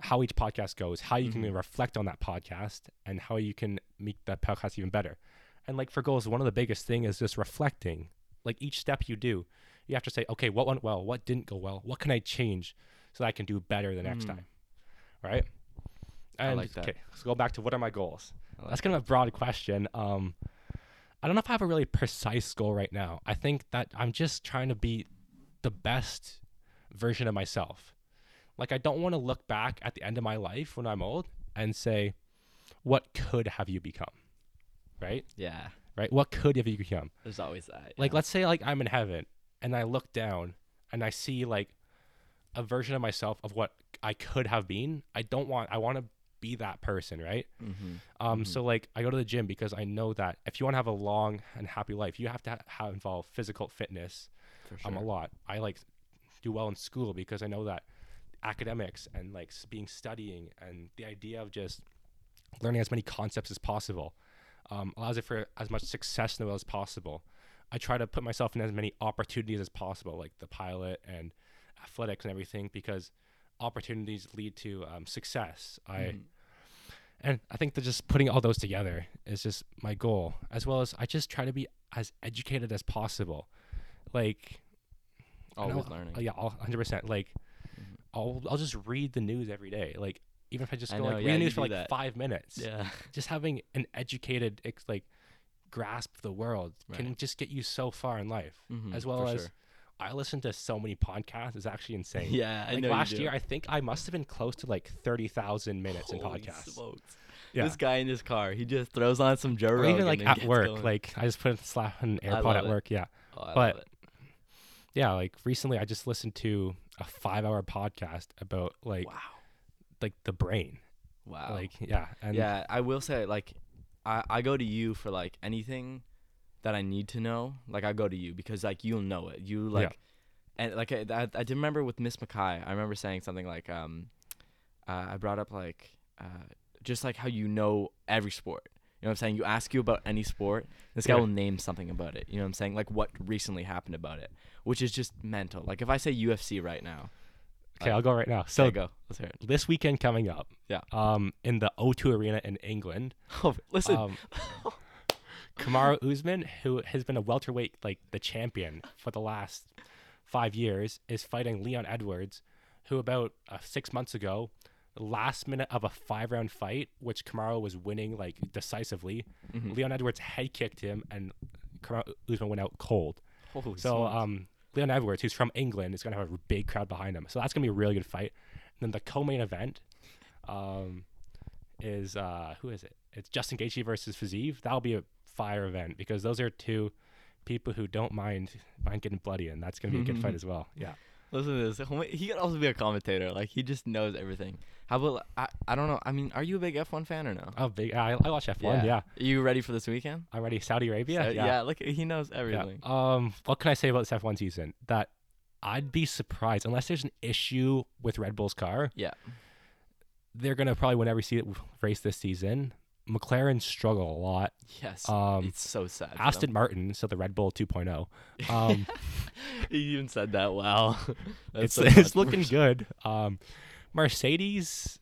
how each podcast goes, how you Mhm. can reflect on that podcast, and how you can make that podcast even better. And like for goals, one of the biggest thing is just reflecting. Like each step you do, you have to say, okay, what went well, what didn't go well, what can I change so that I can do better the next Mhm. time, right? I like that. okay, let's go back to what are my goals. Like That's kind of a broad question. Um, I don't know if I have a really precise goal right now. I think that I'm just trying to be the best version of myself. Like I don't want to look back at the end of my life when I'm old and say, "What could have you become?" Right? Yeah. Right? What could have you become? There's always that. Like let's say like I'm in heaven and I look down and I see like a version of myself of what I could have been. I don't want I want to be that person, right? Mhm. Um, Mhm. so like I go to the gym because I know that if you want to have a long and happy life, you have to ha- have involve physical fitness sure. um a lot. I like do well in school because I know that academics and like being studying and the idea of just learning as many concepts as possible um, allows it for as much success in the world as possible. I try to put myself in as many opportunities as possible, like the pilot and athletics and everything, because opportunities lead to um, success. I Mhm. And I think that just putting all those together is just my goal, as well as I just try to be as educated as possible. Like, I know- always learning. yeah, I'll- 100%. Like, Mhm. I'll, I'll just read the news every day. Like, even if I just I go know, like yeah, read the news for like that. five minutes, Yeah. just having an educated, like, grasp of the world can just get you so far in life. Mhm, As well as sure. I listen to so many podcasts. It's actually insane. Yeah, I like know last year, I think I must have been close to like 30,000 minutes in podcasts. smokes. Yeah. This guy in his car, he just throws on some Joe or Rogan. even like at work going. like i just put slap an I airpod at it. work yeah Oh, I but- yeah like recently i just listened to a five hour podcast about like wow, like the brain wow. like yeah and yeah, I will say like, I I go to you for like anything that I need to know. Like I go to you because like you'll know it. You like, and like I, I I did remember with Miss Mackay. I remember saying something like um, uh, I brought up like uh, just like how you know every sport. You know what I'm saying? You ask you about any sport, this guy Yeah. will name something about it. You know what I'm saying? Like what recently happened about it, which is just mental. Like if I say UFC right now, okay i'll go right now so so go. Let's hear it. this weekend coming up Yeah. um in the o2 arena in england Oh, listen. um Kamaru Usman, who has been a welterweight like the champion for the last five years, is fighting Leon Edwards, who about uh, six months ago, last minute of a five round fight, which Kamaru was winning like decisively, Mhm. Leon Edwards head kicked him and Kamaru Usman went out cold. Holy So um, Leon Edwards, who's from England, is gonna have a big crowd behind him. So that's gonna be a really good fight. And then the co-main event, um, is uh, who is it? It's Justin Gaethje versus Fiziev. That'll be a fire event because those are two people who don't mind mind getting bloody, and that's gonna be a good fight as well. Yeah. Listen to this. He could also be a commentator. Like he just knows everything. How about I? I don't know. I mean, are you a big F1 fan or no? Oh, big! I, I watch F1. Yeah. Are you ready for this weekend? I'm ready. Saudi Arabia. So- yeah. yeah. Look, he knows Yeah. everything. Um, what can I say about this F1 season? That I'd be surprised unless there's an issue with Red Bull's car. Yeah. They're gonna probably win every se- race this season. McLaren struggle a lot. Yes. Um, it's so sad. Aston. Martin, so the Red Bull 2.0. Um, he even said that. Wow. That's it's so it's looking good. Um, Mercedes,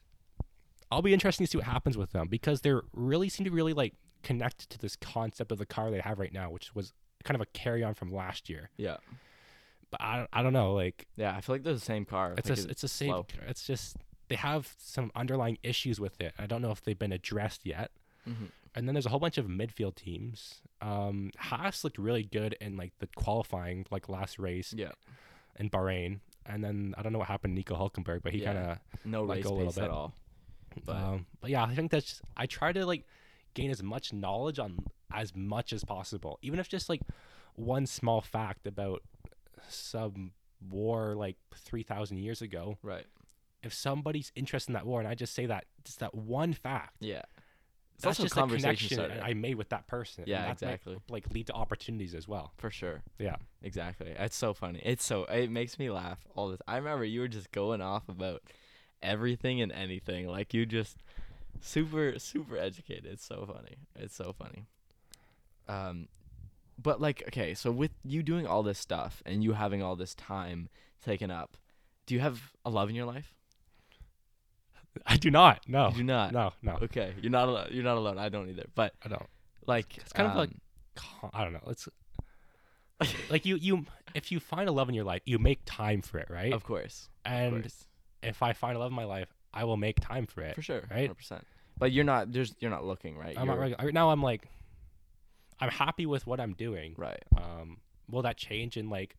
I'll be interested to see what happens with them because they're really seem to really like connect to this concept of the car they have right now, which was kind of a carry on from last year. Yeah. But I, I don't know, like Yeah. I feel like they're the same car. it's a, it's the same. slow. It's just they have some underlying issues with it. I don't know if they've been addressed yet. Mhm. And then there's a whole bunch of midfield teams. Um, Haas looked really good in like the qualifying, like last race Yeah. in Bahrain. And then I don't know what happened to Nico Hulkenberg, but he Yeah. kind of No race go a little pace at bit. all. But um, but yeah, I think that's just, I try to like gain as much knowledge on as much as possible, even if just like one small fact about some war like three thousand years ago. right. If somebody's interested in that war, and I just say that just that one fact, Yeah. It's that's also just a conversation a. I made with that person. Yeah, that might, exactly. like lead to opportunities as well. For sure. Yeah, Exactly. It's so funny. It's so it makes me laugh all this. I remember you were just going off about everything and anything. Like you just super super educated. It's so funny. It's so funny. Um but like okay, so with you doing all this stuff and you having all this time taken up, do you have a love in your life? I do not. No, You do not. no, no. Okay, you're not alone. You're not alone. I don't either. But I don't. like It's kind of like um, I don't know. It's like you you if you find a love in your life, you make time for it, right? of course. of and course. if I find a love in my life, I will make time for it. for sure. right? 100%. But you're not there's you're not looking, right? I'm not You're- reg- right now. I'm like, I'm happy with what I'm doing. Right. Um, will that change in like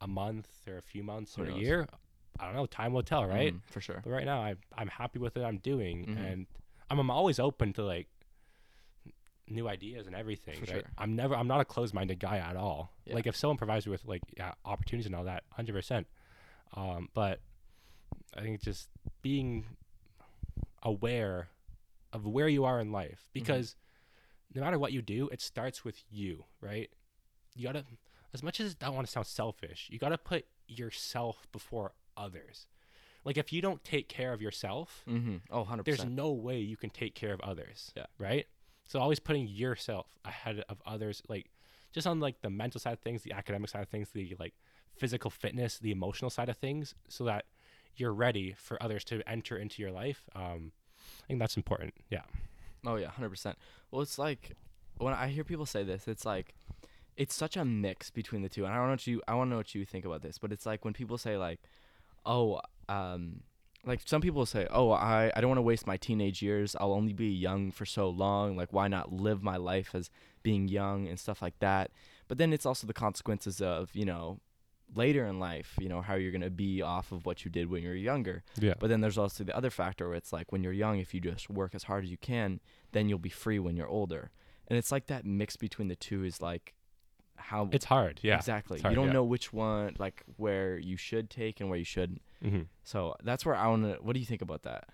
a month or a few months or a year? I don't know. Time will tell, right? Mhm, for sure. But right now, I I'm happy with what I'm doing, Mhm. and I'm I'm always open to like new ideas and everything. For right? sure. I'm never I'm not a closed-minded guy at all. Yeah. Like if someone provides me with like yeah opportunities and all that, hundred percent. Um, but I think just being aware of where you are in life Mm-hmm. because no matter what you do, it starts with you, right? You gotta, as much as I don't want to sound selfish, you gotta put yourself before others. Like if you don't take care of yourself, Mm-hmm. Oh, 100%. there's no way you can take care of others. Yeah. Right. So always putting yourself ahead of others, like just on like the mental side of things, the academic side of things, the like physical fitness, the emotional side of things, so that you're ready for others to enter into your life. Um, I think that's important. Yeah. oh, yeah, 100%. Well, it's like when I hear people say this, it's like it's such a mix between the two. And I don't know what you I want to know what you think about this, but it's like when people say like, "Oh, um like some people say, "Oh, I I don't want to waste my teenage years. I'll only be young for so long. Like why not live my life as being young and stuff like that?" But then it's also the consequences of, you know, later in life, you know, how you're going to be off of what you did when you were younger. Yeah. But then there's also the other factor where it's like when you're young, if you just work as hard as you can, then you'll be free when you're older. And it's like that mix between the two is like how It's hard. Yeah. exactly. hard, you don't yeah. know which one, like where you should take and where you shouldn't. hmm So that's where I want to. What do you think about that?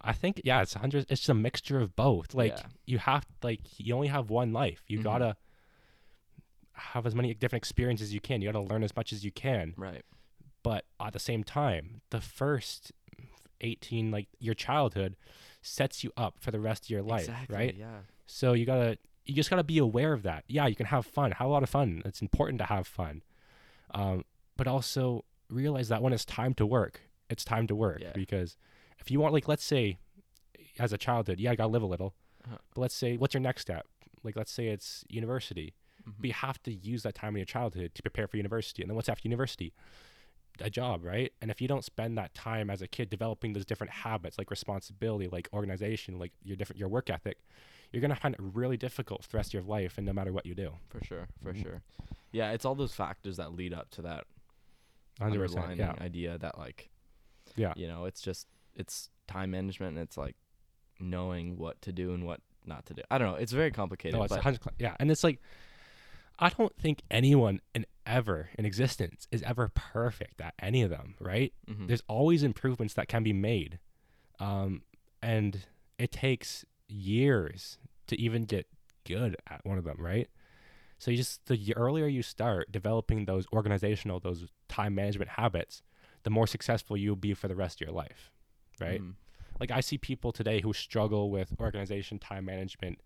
I think yeah, it's hundred. It's just a mixture of both. Like Yeah. you have like you only have one life. You Mhm. gotta have as many different experiences as you can. You gotta learn as much as you can. Right. But at the same time, the first eighteen, like your childhood, sets you up for the rest of your life, exactly. right? Yeah. So you gotta you just gotta be aware of that. Yeah, you can have fun, have a lot of fun. It's important to have fun, um, but also realize that when it's time to work, it's time to work Yeah. because if you want, like, let's say, as a childhood, yeah, I gotta live a little, Uh-huh. but let's say, what's your next step? Like, let's say it's university, Mhm. but you have to use that time in your childhood to prepare for university, and then what's after university? A job, right? And if you don't spend that time as a kid developing those different habits, like responsibility, like organization, like your different your work ethic, you're gonna find it really difficult for the rest of your life, and no matter what you do. For sure. For Mhm. sure. Yeah, it's all those factors that lead up to that Hundred percent. underlying Yeah. idea that like Yeah. you know it's just it's time management and it's like knowing what to do and what not to do i don't know it's very complicated No, it's but 100 yeah, and it's like I don't think anyone in ever in existence is ever perfect at any of them, right? Mhm. There's always improvements that can be made. Um, and it takes years to even get good at one of them, right? So you just the earlier you start developing those organizational, those time management habits, the more successful you'll be for the rest of your life, right? Mhm. Like I see people today who struggle with organization, time management,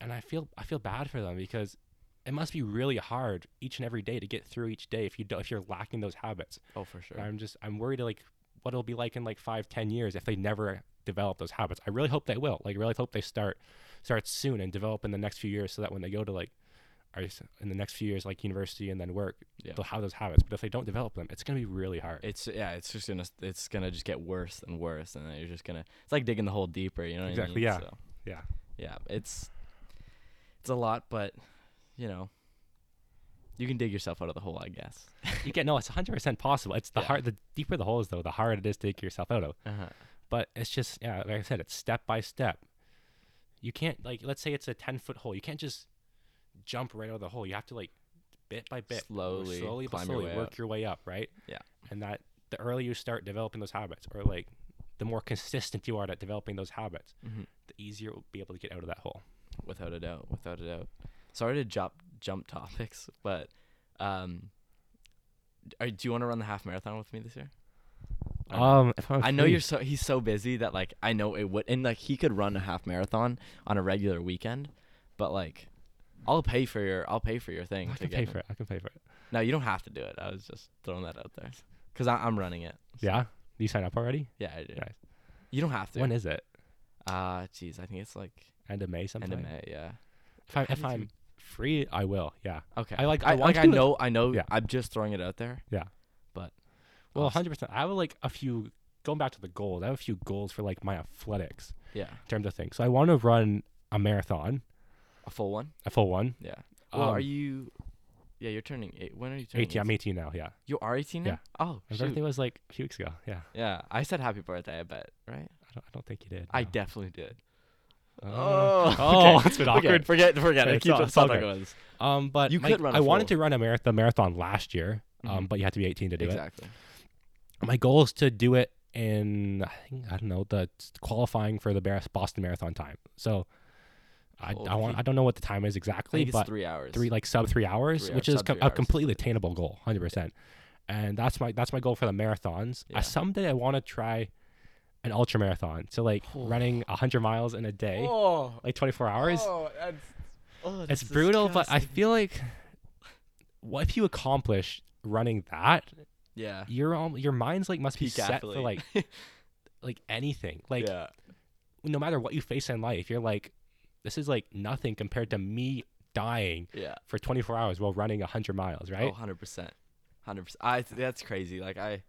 and I feel I feel bad for them because it must be really hard each and every day to get through each day if you do, if you're lacking those habits. Oh, for sure. I'm just I'm worried like what it'll be like in like five ten years if they never develop those habits. I really hope they will. Like really hope they start start soon and develop in the next few years so that when they go to like in the next few years like university and then work Yeah. they'll have those habits. But if they don't develop them, it's gonna be really hard. It's yeah, it's just gonna it's gonna just get worse and worse, and then you're just gonna it's like digging the hole deeper. You know Exactly, I mean? yeah. So, yeah. yeah, it's it's a lot, but you know, you can dig yourself out of the hole, I guess. You get no, it's hundred percent possible. It's the Yeah. hard the deeper the hole is though, the harder it is to dig yourself out of. Uh-huh. But it's just yeah, like I said, it's step by step. You can't like let's say it's a ten foot hole. You can't just jump right out of the hole. You have to like bit by bit, Slowly slowly but your slowly way work up. your way up, right? Yeah. And that the earlier you start developing those habits, or like the more consistent you are at developing those habits, hmm the easier it will be able to get out of that hole. Without a doubt, without a doubt. Sorry to jump jump topics, but um, are, do you want to run the half marathon with me this year? Um, I'm I know free- you're so he's so busy that like I know it would and like he could run a half marathon on a regular weekend, but like I'll pay for your I'll pay for your thing. I to can pay for it. I can pay for it. No, you don't have to do it. I was just throwing that out there because I'm running it. so- Yeah. You sign up already? yeah, I do. Nice. You don't have to. When is it? Uh, jeez, I think it's like End of May sometime. end of May. Yeah. If, I, if I'm free, I will. Yeah. Okay. I like- I I, like. I do it. know. I know. Yeah. I'm just throwing it out there. Yeah. Well, 100%. I have like a few, going back to the goals, I have a few goals for like my athletics Yeah. in terms of things. So I want to run a marathon, A full one. a full one. Yeah. Well, are Um, you? Yeah, you're turning eight. When are you turning? 18. I'm 18 now. Yeah. You are 18 now. Yeah. Oh, My shoot. birthday was like a few weeks ago. Yeah. Yeah, I said happy birthday. I bet, right? I don't, I don't think you did. I no. definitely did. Oh, okay. it's been Okay, awkward. Forget, forget it. it's Keep all- it. it's all like good. it was. Um, but You could run a I wanted full. to run a marathon, marathon last year, um, Mhm. but you had to be 18 to do it. Exactly. My goal is to do it in I think I don't know the qualifying for the Boston Marathon time. So I. I want I don't know what the time is I exactly, but three hours. three like sub three hours, Three which hours, is com- a completely attainable goal, hundred percent. And that's my that's my goal for the marathons. Yeah. Uh, someday I want to try an ultra marathon. So like Oh. running hundred miles in a day, Oh, like twenty four hours. oh, that's, oh, it's brutal, but I feel like what if you accomplish running that? Yeah. Your your mind's like must be set athlete. for like like anything. Like yeah. no matter what you face in life, you're like, this is like nothing compared to me dying Yeah. for 24 hours while running 100 miles, right? Oh, 100 percent. Hundred percent. I that's crazy. Like I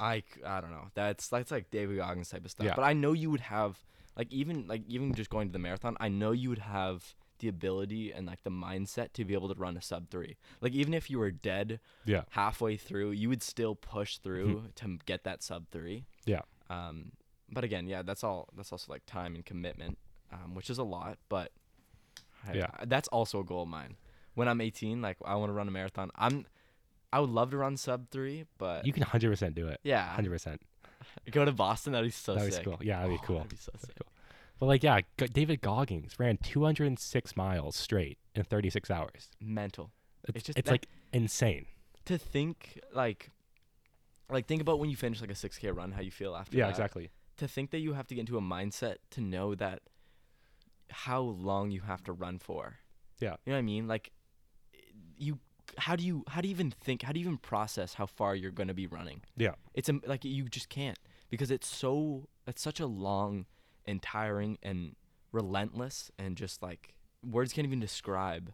I I don't know. That's that's like David Goggins type of stuff. Yeah. But I know you would have like even like even just going to the marathon. I know you would have the ability and like the mindset to be able to run a sub three. Like even if you were dead Yeah. halfway through, you would still push through to get that sub three. Yeah. Um, but again, yeah, that's all. That's also like time and commitment, um, which is a lot. But I- Yeah. I- that's also a goal of mine. When I'm 18, like I want to run a marathon. I'm, I would love to run sub three, but You can 100% do it. yeah, 100%. go to Boston. That'd be so That'd be sick. cool. Yeah, that'd be Oh, cool. That'd be so That'd be cool. But like, yeah, David Goggins ran 206 miles straight in 36 hours. Mental. It's, It's just it's that- like insane. To think like, like think about when you finish like a 6k run, how you feel after. Yeah, that. exactly. to think that you have to get into a mindset to know that how long you have to run for. Yeah. You know what I mean? Like you how do you how do you even think how do you even process how far you're going to be running? Yeah. It's a, like you just can't because it's so it's such a long and tiring and relentless and just like words can't even describe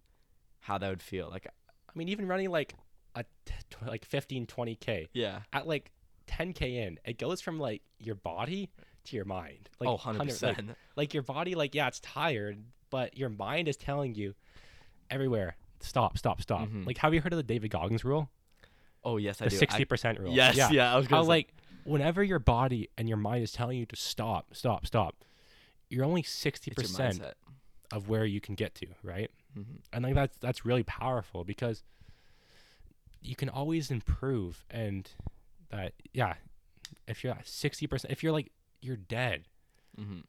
how that would feel. Like I mean, even running like a t- like 15, 20k yeah. at like 10k in, it goes from like your body to your mind. Like oh, 100 100%. like, like your body, like yeah, it's tired, but your mind is telling you everywhere, stop, stop, stop. Mhm. Like, have you heard of the David Goggins rule? oh, yes, I The do. Sixty percent rule. yes, yeah. yeah. I was How going to like whenever your body and your mind is telling you to stop, stop, stop, you're only sixty percent of where you can get to, right? Mhm. And like that's that's really powerful because you can always improve and that yeah if you're at 60% if you're like you're dead Mm-hmm.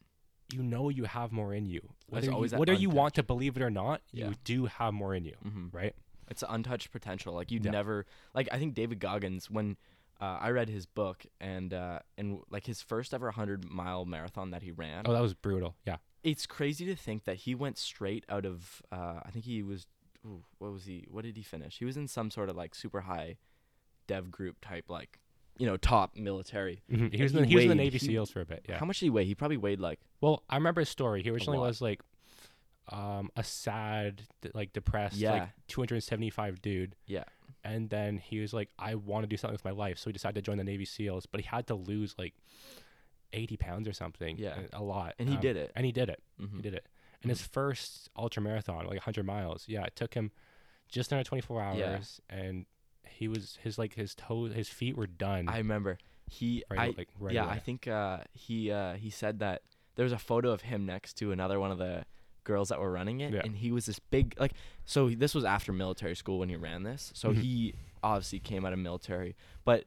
you know you have more in you whether you, whether you want to believe it or not Yeah. you do have more in you Mm-hmm. right It's untouched potential. Like you Yeah. never like I think David Goggins when uh, I read his book and uh, and like his first ever 100 mile marathon that he ran. oh that was brutal yeah It's crazy to think that he went straight out of uh, I think he was ooh, what was he what did he finish? He was in some sort of like super high dev group type like you know top military. Mhm. he was in the, he was in the Navy he- SEAls for a bit yeah How much did he weigh? He probably weighed like well I remember his story he originally was like um a sad like depressed Yeah. like 275 dude yeah. And then he was like i want to do something with my life so he decided to join the navy seals but he had to lose like 80 pounds or something Yeah. a- lot And he um, did it. and he did it Mhm. he did it and his first ultra marathon like 100 miles yeah it took him just under 24 hours Yeah. and he was his like his toes his feet were done I remember he right, I like right yeah, away. I think uh, he uh, he said that there was a photo of him next to another one of the girls that were running it, Yeah. and he was this big like. So this was after military school when he ran this. So Mhm. he obviously came out of military, but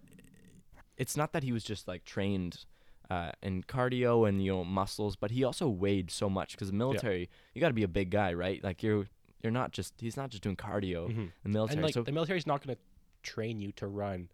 it's not that he was just like trained uh, in cardio and you know muscles, but he also weighed so much because the military you got to be a big guy, right? Like you're you're not just he's not just doing cardio Mhm. in the military. and like so the military's not going to train you to run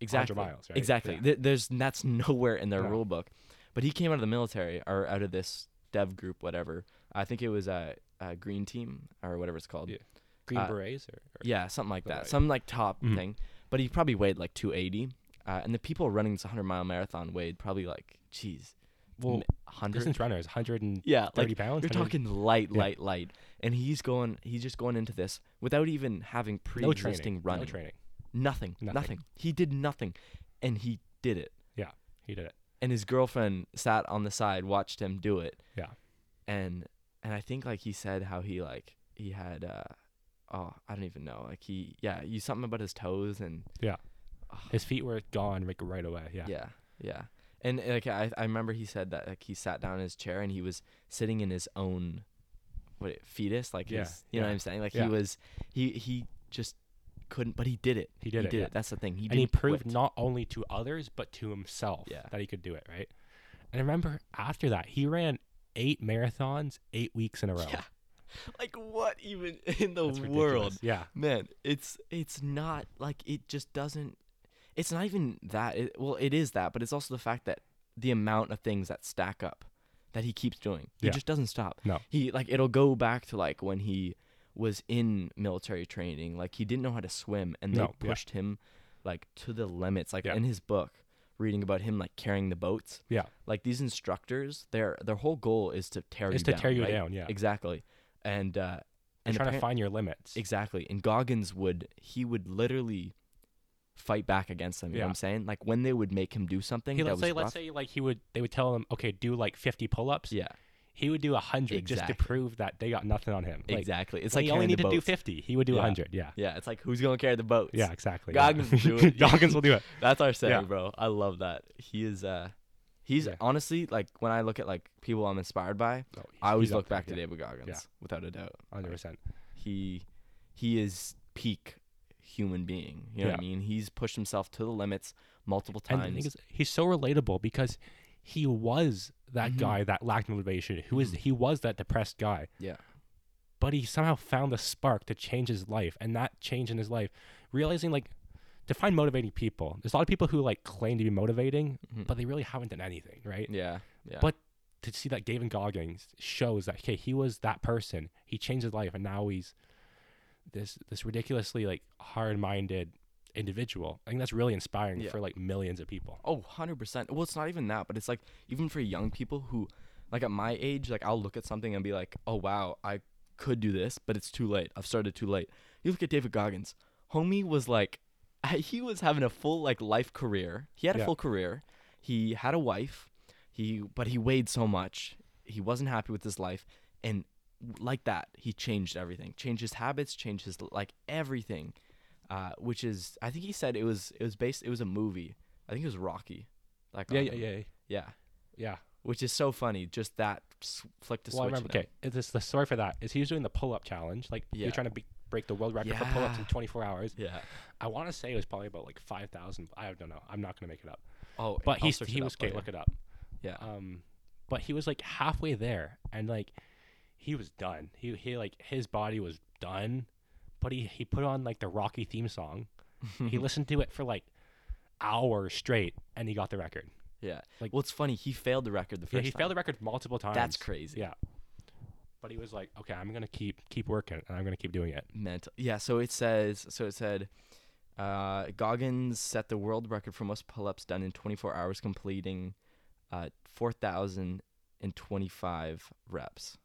exactly miles, right? exactly Yeah. Th- there's that's nowhere in their No. rule book but he came out of the military or out of this dev group whatever i think it was a, a green team or whatever it's called. Yeah. green Uh, berets or, or yeah something like that. Right. some like top Mhm. thing. But he probably weighed like 280 uh, and the people running this 100 mile marathon weighed probably like geez well 100 distance runners 130 yeah like pounds you're 100 talking light Yeah. light light. And he's going he's just going into this without even having pre-existing training. running no training. Nothing Nothing. nothing. He did nothing. And he did it. Yeah, he did it. And his girlfriend sat on the side watched him do it. Yeah. and and i think like he said how he like he had uh oh i don't even know like he yeah you something about his toes and Yeah. Oh, his feet were gone like right away yeah yeah yeah and like I, I remember he said that like he sat down in his chair and he was sitting in his own what fetus like Yeah, his you know what i'm saying like yeah. he was he he just couldn't but he did it He did it, did yeah. it that's the thing he and he proved quit. not only to others but to himself Yeah. that he could do it right and I remember after that he ran eight marathons eight weeks in a row yeah like what even in the That's world ridiculous. yeah man it's it's not like it just doesn't it's not even that it, well it is that but it's also the fact that the amount of things that stack up that he keeps doing he Yeah. just doesn't stop No. he like it'll go back to like when he was in military training like he didn't know how to swim and they No, yeah. pushed him like to the limits like Yeah. in his book reading about him like carrying the boats Yeah. like these instructors their their whole goal is to tear is you to down tear you right? down yeah exactly and uh and trying to find your limits Exactly. And Goggins would he would literally fight back against them. You know what Yeah. I'm saying? Like when they would make him do something he, that let's say rough, let's say like he would they would tell him okay do like 50 pull-ups yeah, he would do 100 just to prove that they got nothing on him like exactly. It's like he only needed to do 50 he would do Yeah. 100 yeah Yeah, it's like who's gonna carry the boats? yeah exactly Goggins yeah. will do it. Goggins will do it that's our saying, Yeah. bro. I love that. He is. uh He's honestly like when I look at like people I'm inspired by, he's- I always look back there, to David Goggins without a doubt. 100% He he is peak human being. You know what I mean? He's pushed himself to the limits multiple And times. is, he's so relatable because he was that Mhm. guy that lacked motivation. Who is Mhm. he was that depressed guy, yeah. but he somehow found the spark to change his life, and that change in his life, realizing like to find motivating people. There's a lot of people who like claim to be motivating, Mhm. but they really haven't done anything, right? yeah. Yeah. But to see that David Goggins shows that okay, he was that person. He changed his life, and now he's this this ridiculously like hard-minded individual. I think that's really inspiring Yeah. for like millions of people. Oh, 100%. Well, it's not even that, but it's like even for young people who like at my age, like I'll look at something and be like, "Oh wow, I could do this, but it's too late. I've started too late." You look at David Goggins. Homie was like he was having a full like life career. He had a Yeah. full career. He had a wife. He but he weighed so much. He wasn't happy with his life and like that, he changed everything. Changed his habits, changed his like everything. Uh, which is I think he said it was it was based it was a movie. I think it was Rocky. Like Yeah, yeah, yeah, Yeah, yeah. which is so funny. Just that flick to well, I switch. remember. Okay, it's the story for that is he was doing the pull-up challenge, like he Yeah. was trying to be, break the world record for pull-ups in 24 hours. Yeah. I want to say it was probably about like 5,000. I don't know. I'm not gonna make it up. Oh, But I'll he was up okay. Look it up. Yeah. Um, but he was like halfway there, and like he was done. He he like his body was done, but he he put on like the Rocky theme song. he listened to it for like hours straight, and he got the record. yeah. like- well, it's funny. He failed the record the first Yeah, he time. failed the record multiple times. That's crazy. Yeah. But he was like, okay, I'm gonna keep keep working, and I'm gonna keep doing it. mental. Yeah, so it says so it said uh, Goggins set the world record for most pull-ups done in 24 hours, completing uh, 4,025 reps.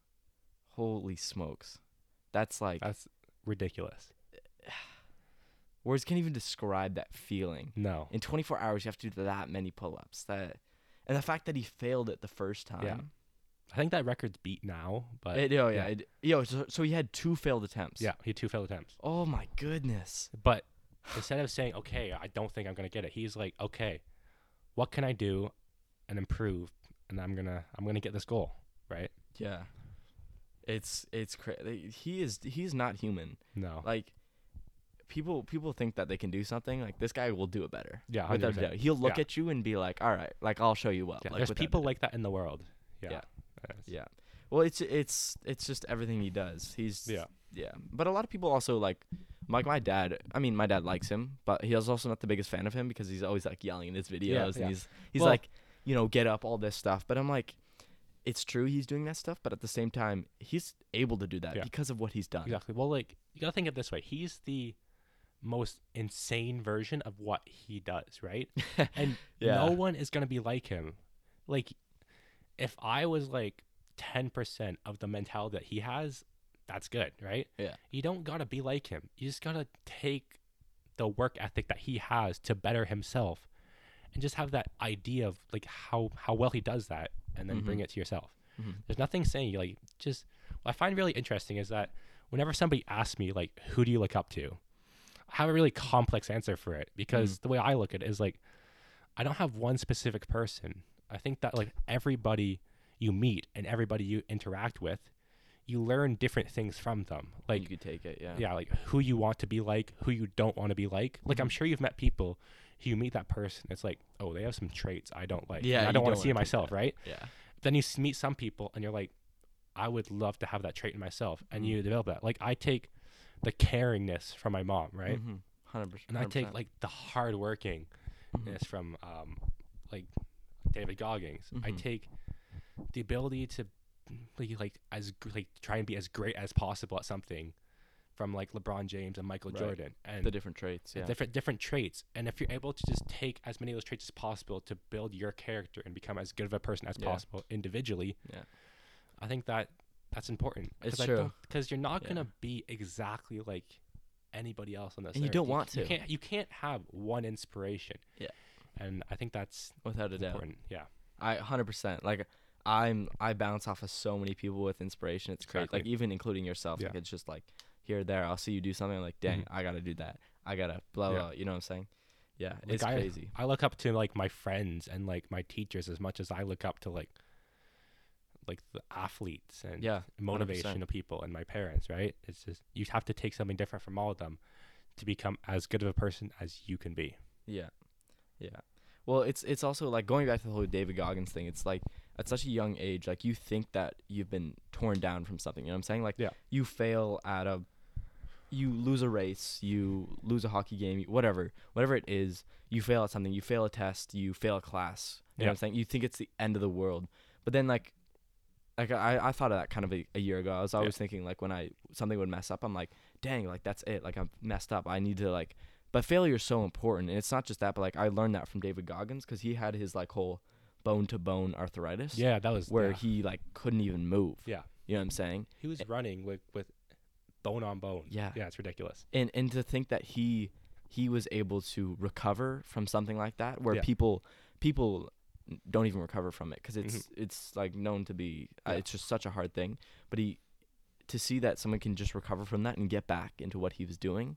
Holy smokes, that's like That's ridiculous. words can't even describe that feeling. No. In 24 hours, you have to do that many pull-ups. That and the fact that he failed it the first time. Yeah. I think that record's beat now, but It, oh yeah. yeah. It, yo, so, so he had two failed attempts. yeah, he had two failed attempts. Oh my goodness. But instead of saying, okay, I don't think I'm gonna get it, he's like, okay, what can I do and improve, and I'm gonna I'm gonna get this goal, right? Yeah. It's it's crazy. He is he's not human. No. Like people people think that they can do something. Like this guy will do it better. Yeah, Without a 100%. doubt. He'll look Yeah. at you and be like, "All right, like I'll show you what." Yeah, like, there's people doubt. like that in the world. Yeah. Yeah. Yes. Yeah. Well, it's it's it's just everything he does. He's Yeah. yeah. But a lot of people also like like my dad. I mean, my dad likes him, but he also not the biggest fan of him because he's always like yelling in his videos Yeah, and he's he's Well- like, you know, get up all this stuff. But I'm like, it's true he's doing that stuff, but at the same time, he's able to do that Yeah. because of what he's done. Exactly. Well, like you gotta think of it this way: he's the most insane version of what he does, right? And Yeah. no one is gonna be like him. Like, if I was like ten percent of the mentality that he has, that's good, right? Yeah. You don't gotta be like him. You just gotta take the work ethic that he has to better himself, and just have that idea of like how how well he does that, and then bring Mhm. it to yourself. Mhm. There's nothing saying like just. What I find really interesting is that whenever somebody asks me like, "Who do you look up to?" I have a really complex answer for it because the way I look at it is like, I don't have one specific person. I think that like everybody you meet and everybody you interact with, you learn different things from them. Like you could take it, yeah. yeah, like who you want to be like, who you don't want to be like. Like I'm Mhm. sure you've met people you meet that person, it's like, oh, they have some traits I don't like. Yeah, I don't want to see myself, that. right? Yeah. Then you meet some people and you're like, I would love to have that trait in myself, and Mhm. you develop that. Like I take the caringness from my mom, right? Mhm. 100%. And I take like the hardworkingness Mhm. from um, like David Goggins. I Mhm. take the ability to like, like as like try and be as great as possible at something from like LeBron James and Michael Right. Jordan and the different traits, yeah. different different traits. And if you're able to just take as many of those traits as possible to build your character and become as good of a person as Yeah. possible individually, Yeah. I think that that's important. It's I true. because you're not Yeah. gonna be exactly like anybody else on this. And you don't want You to. can't. You can't have one inspiration. Yeah. And I think that's Without a doubt. important. Yeah. I 100% like I'm I bounce off of so many people with inspiration. It's great. Like even including yourself. Like it's just like here or there I'll see you do something I'm like dang, Mhm. I got to do that. I got to blah Yeah. blah, you know what I'm saying? Yeah, Like, it's I- crazy. I look up to like my friends and like my teachers as much as I look up to like like the athletes and Yeah, motivation of people and my parents, right? It's just you have to take something different from all of them to become as good of a person as you can be. Yeah. Yeah. Well, it's it's also like going back to the whole David Goggins thing. It's like at such a young age, like you think that you've been torn down from something. You know what I'm saying? Like Yeah. you fail at a, you lose a race, you lose a hockey game, whatever, whatever it is. You fail at something. You fail a test. You fail a class. You know what I'm saying? You think it's the end of the world, but then like, like I I thought of that kind of a, a year ago. I was always thinking like when I something would mess up, I'm like, dang, like that's it. Like I'm messed up. I need to like but failure is so important, and it's not just that. But like I learned that from David Goggins because he had his like whole bone to bone arthritis. Yeah, that was Where yeah. he like couldn't even move. Yeah. You know what I'm saying? he was running with with bone on bone. Yeah. Yeah, it's ridiculous. And and to think that he he was able to recover from something like that, where Yeah. people people don't even recover from it because it's it's like known to be uh, Mm-hmm. Yeah. it's just such a hard thing. But he to see that someone can just recover from that and get back into what he was doing.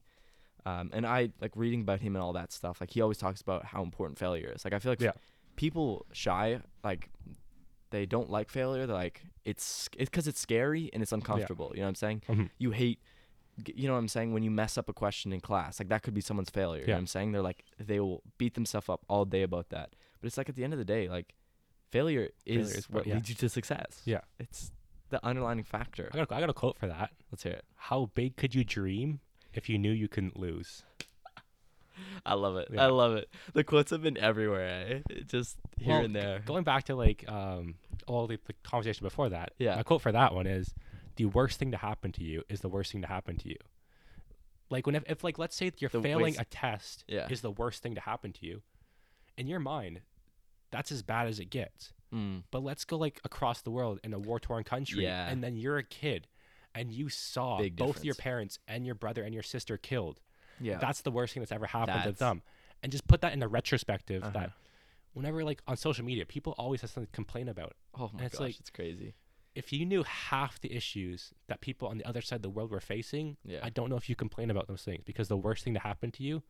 Um, and I like reading about him and all that stuff. Like he always talks about how important failure is. Like I feel like Yeah. People shy like they don't like failure. They're like it's it's because it's scary and it's uncomfortable. You know what I'm saying? Mhm. You hate you know what I'm saying? When you mess up a question in class, like that could be someone's failure. You know what I'm saying? They're like they will beat themselves up all day about that. But it's like at the end of the day, like failure is, Failure is what what- yeah. leads you to success. Yeah. It's the underlying factor. I got, a, I got a quote for that. Let's hear it. How big could you dream if you knew you couldn't lose? I love it. Yeah. I love it. The quotes have been everywhere, eh? Just here Well, and there. Going back to like um all the, the conversation before that. Yeah. My quote for that one is the worst thing to happen to you is the worst thing to happen to you. Like when if, if like let's say you're The failing waste- a test Yeah. is the worst thing to happen to you. In your mind, that's as bad as it gets. Mm. But let's go like across the world in a war torn country. Yeah. And then you're a kid and you saw Big both your parents and your brother and your sister killed. Yeah. That's the worst thing that's ever happened to That's- them. And just put that in a retrospective Uh-huh. that whenever like on social media, people always have something to complain about. oh my it's gosh, like- it's crazy. If you knew half the issues that people on the other side of the world were facing, Yeah. I don't know if you complain about those things because the worst thing to happen to you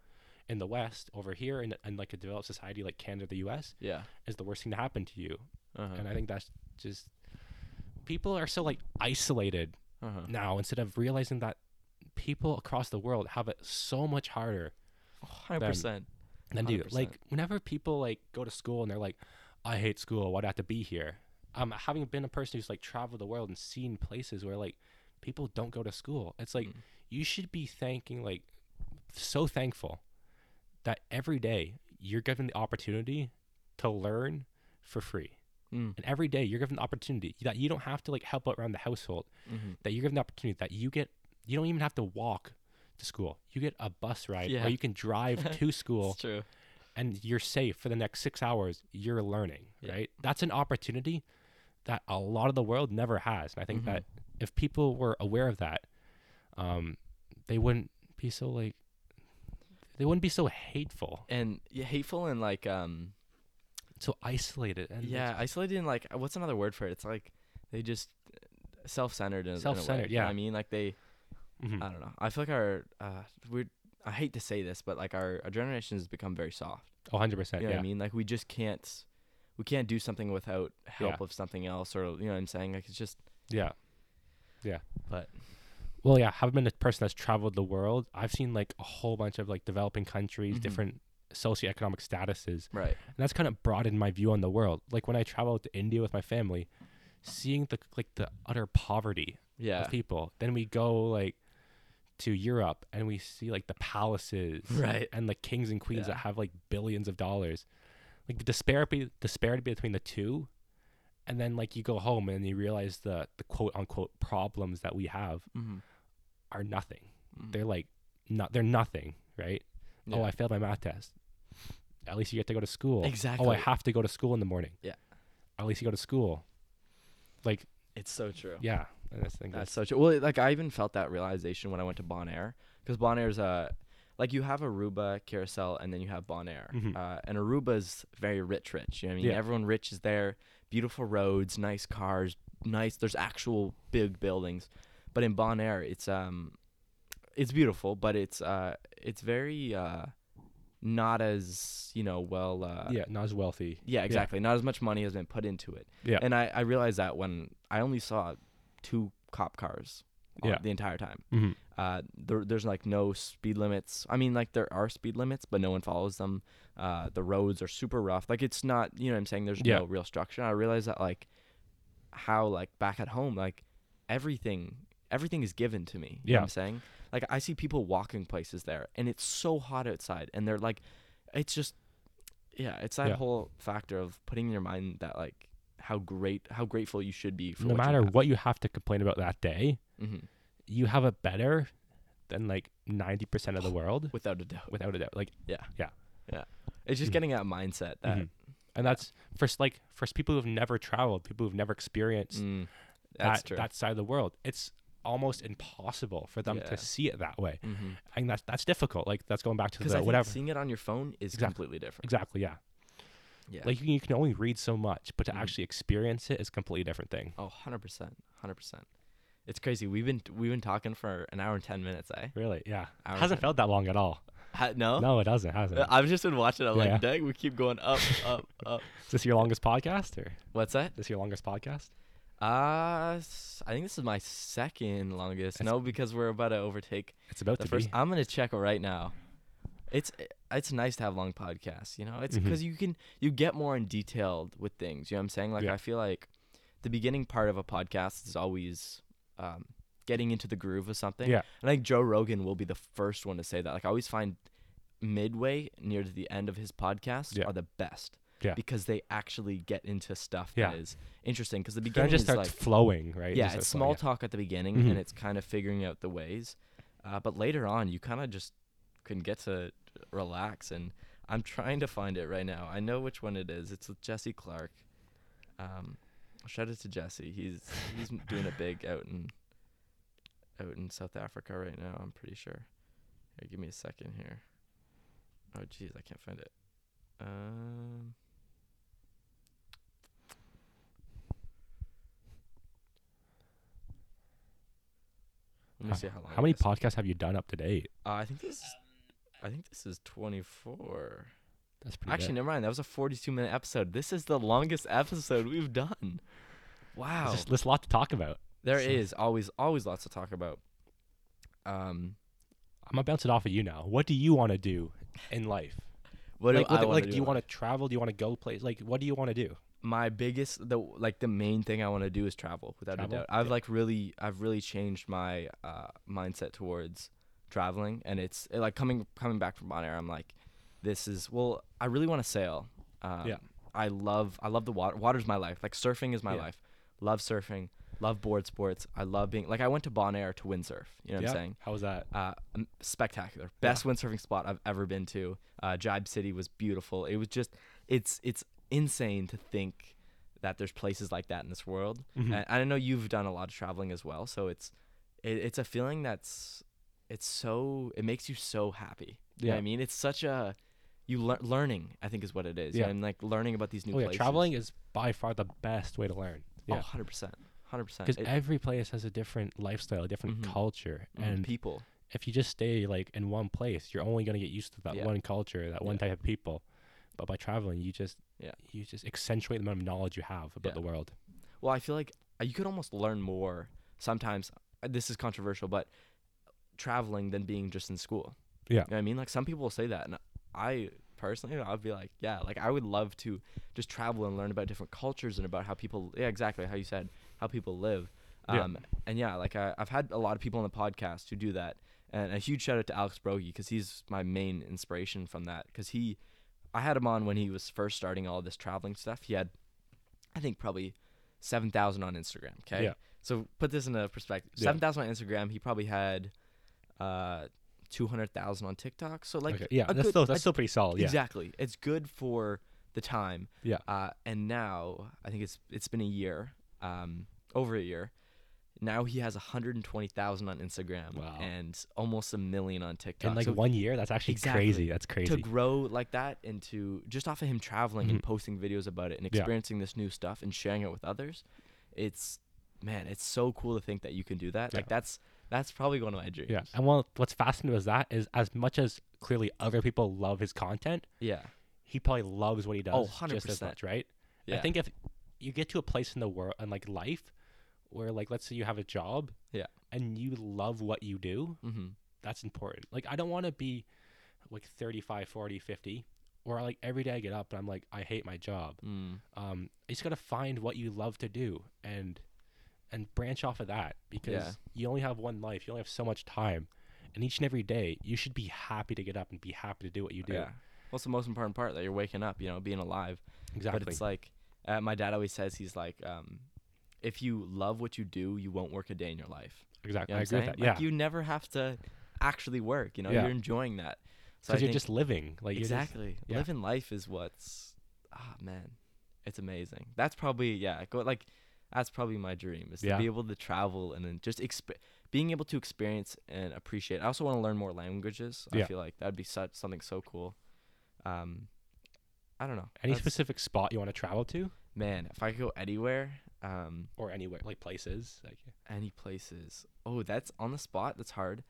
in the West, over here in, in like a developed society like Canada, the US, yeah. is the worst thing to happen to you. Uh-huh. And I think that's just people are so like isolated uh-huh. now instead of realizing that people across the world have it so much harder Hundred percent. than do. Like whenever people like go to school and they're like, I hate school, why'd I have to be here? Um having been a person who's like traveled the world and seen places where like people don't go to school, it's like Mm. you should be thanking like so thankful that every day you're given the opportunity to learn for free. Mm. And every day you're given the opportunity that you don't have to like help out around the household, Mm-hmm. that you're given the opportunity that you get you don't even have to walk to school. You get a bus ride Yeah. or you can drive to school It's true. and you're safe for the next 6 hours. You're learning, Yeah. right? That's an opportunity that a lot of the world never has. And I think Mhm. that if people were aware of that, um they wouldn't be so like they wouldn't be so hateful, And yeah, hateful and like um so isolated and yeah, isolated and like what's another word for it? It's like they just self-centered in, in a way, Self-centered, you know what yeah. I mean, like they Mhm. I don't know. I feel like our uh we I hate to say this, but like our, our generation has become very soft. Oh, 100%. You know yeah. I mean? Like we just can't we can't do something without help Yeah. of something else or you know what I'm saying? Like it's just Yeah. Yeah. But Well, yeah, having been a person that's traveled the world, I've seen like a whole bunch of like developing countries, Mhm. different socioeconomic statuses, right. and that's kind of broadened my view on the world. Like when I traveled to India with my family, seeing the like the utter poverty Yeah. of people. Then we go like to Europe and we see like the palaces, Right. and the kings and queens Yeah. that have like billions of dollars. Like the disparity disparity between the two, and then like you go home and you realize the the quote unquote problems that we have Mm-hmm. are nothing. They're like not they're nothing, right? Oh, I failed my math test. At least you get to go to school. Exactly. Oh, I have to go to school in the morning. Yeah. At least you go to school. Like, it's so true. yeah. I think That's that's, so true. Well, like I even felt that realization when I went to Bonaire, because Bonaire's a like you have Aruba, Curaçao, and then you have Bonaire. Mhm. Uh, and Aruba's very rich, rich. You know what I mean? Yeah. Everyone rich is there. Beautiful roads, nice cars, nice. There's actual big buildings, but in Bonaire, it's um, it's beautiful, but it's uh, it's very uh, not as you know well. Uh, yeah, not as wealthy. yeah, exactly. Not as much money has been put into it. Yeah. And I, I realized that when I only saw two cop cars Yeah. the entire time. hmm Uh, there, there's like no speed limits. I mean, like there are speed limits, but no one follows them. Uh, the roads are super rough. Like it's not, you know what I'm saying? There's Yeah. no real structure. I realize that like how like back at home, like everything, everything is given to me. You know Yeah. what I'm saying? Like I see people walking places there and it's so hot outside and they're like, it's just, yeah, it's that Yeah. whole factor of putting in your mind that like how great, how grateful you should be for No what you matter have. what you have to complain about that day, Mhm. you have it better than like 90% of the world without a doubt. without a doubt. Like, yeah yeah yeah It's just Mhm. getting that mindset that mhm. and that's for like for people who've never traveled, people who've never experienced mm, that, true. that side of the world. It's almost impossible for them Yeah. to see it that way. mm-hmm. I think that's that's difficult. Like that's going back to the whatever. seeing it on your phone is Exactly. completely different. Exactly, yeah. Yeah. Like you, you can only read so much, but to Mhm. actually experience it is a completely different thing. oh, 100 percent, hundred percent. It's crazy. We've been we've been talking for an hour and ten minutes, eh? Really, yeah. Hour hasn't felt that long at all. Ha- no, No, it doesn't. Hasn't. I've just been watching. I'm Yeah, like, dang, we keep going up, up, up. Is this your longest podcast, or What's that? is this your longest podcast? Uh, I think this is my second longest. That's- no, because we're about to overtake It's about the to first. be. I'm gonna check it right now. It's it's nice to have long podcasts, you know. It's because you can you get more in detailed with things. You know what I'm saying? Like Yeah. I feel like the beginning part of a podcast is always um, getting into the groove of something. Yeah. And I think Joe Rogan will be the first one to say that. Like I always find midway near to the end of his podcast Yeah. are the best. Yeah. Because they actually get into stuff Yeah. that is interesting. Because the beginning just is starts like flowing, right? yeah, Just it's small flowing, talk at the beginning, Mhm. and it's kind of figuring out the ways. Uh, but later on, you kind of just can get to relax, and I'm trying to find it right now. I know which one it is. It's with Jesse Clark. Um, shout out to Jesse. He's he's doing it big out in out in South Africa right now. I'm pretty sure. Here, give me a second here. Oh, jeez, I can't find it. Um. Let me see how long. How many podcasts have you done up to date? Uh, I think this. Is, I think this is 24. That's pretty. Actually, good. never mind. That was a 42 minute episode. This is the longest episode we've done. There's Wow. just- there's a lot to talk about. There so- is always always lots to talk about. Um, I'm gonna bounce it off of you now. What do you want to do in life? what like, do what- I wanna like, do? do you want to travel? Do you want to go place? Like, what do you want to do? my biggest the like the main thing I want to do is travel without Travel? a doubt. I've Yeah. like really I've really changed my uh, mindset towards traveling, and it's it, like coming coming back from Bonaire. I'm like, this is well, I really want to sail. Um, Yeah. I love I love the water. Water's my life. Like surfing is my Yeah. life. Love surfing. Love board sports. I love being like I went to Bonaire to windsurf. You know what yeah. I'm saying? How was that? uh, spectacular. Best windsurfing spot I've ever been to. Uh, Jibe City was beautiful. It was just, it's it's insane to think that there's places like that in this world. Mhm. And I know you've done a lot of traveling as well, so it's it, it's a feeling that's it's so it makes you so happy. You Yeah. I mean? It's such a you lear- learning. I think is what it is. Yeah. and like learning about these new oh yeah, places. traveling is by far the best way to learn. Oh, Yeah, 100 percent, hundred percent. because every place has a different lifestyle, a different Mhm. culture, and and people. if you just stay like in one place, you're only gonna get used to that Yeah. one culture, that one type of people. But by traveling, you just Yeah. you just accentuate the amount of knowledge you have about the world. Well, I feel like uh, you could almost learn more sometimes. uh, This is controversial, but traveling than being just in school. Yeah. You know what I mean? Like some people will say that, and I personally, I'd be like, yeah, like I would love to just travel and learn about different cultures and about how people, yeah, exactly how you said, how people live. Yeah. Um, and yeah, like I, I've had a lot of people on the podcast who do that, and a huge shout out to Alex Brogy because he's my main inspiration from that. Because he, I had him on when he was first starting all this traveling stuff. He had, I think probably seven thousand on Instagram. Okay. Yeah. So put this in a perspective. Yeah. Seven thousand on Instagram. He probably had, uh, two hundred thousand on TikTok. So like okay. Yeah, that's good- still a- that's still pretty solid. Yeah. Exactly. It's good for the time. Yeah. Uh, and now I think it's it's been a year, um, over a year. Now he has 120,000 on Instagram Wow. and almost a million on TikTok. In like So one year, that's actually Exactly. crazy. That's crazy. to grow like that into just off of him traveling and Mhm. posting videos about it and Yeah. experiencing this new stuff and sharing it with others, it's man, it's so cool to think that you can do that. Like that's that's probably one of my dreams. Yeah, and well, what's fascinating with that is as much as clearly other people love his content, Yeah. he probably loves what he does Oh, just as 100%. much, right? Yeah. I think if you get to a place in the world and like life where like let's say you have a job, Yeah. and you love what you do, mm-hmm. that's important. Like I don't want to be like 35, 40, 50 or like every day I get up and I'm like I hate my job. Mm. Um you just got to find what you love to do and and branch off of that because Yeah. you only have one life. You only have so much time. And each and every day, you should be happy to get up and be happy to do what you do. Yeah. What's the most important part? That you're waking up, you know, being alive. Exactly. But it's like uh, my dad always says he's like, um, if you love what you do, you won't work a day in your life. exactly. You know I agree with that. Like yeah. you never have to actually work. You know, Yeah. you're enjoying that. So you're just living. Like you're just- exactly yeah. living life is what's ah man, it's amazing. That's probably yeah. Go like that's probably my dream is to Yeah. be able to travel and then just exp- being able to experience and appreciate. I also want to learn more languages. I feel like that'd be such something so cool. Um, I don't know. any That's- specific spot you want to travel to man? If I could go anywhere, um, or anywhere like places like any places. Oh, that's on the spot. That's hard.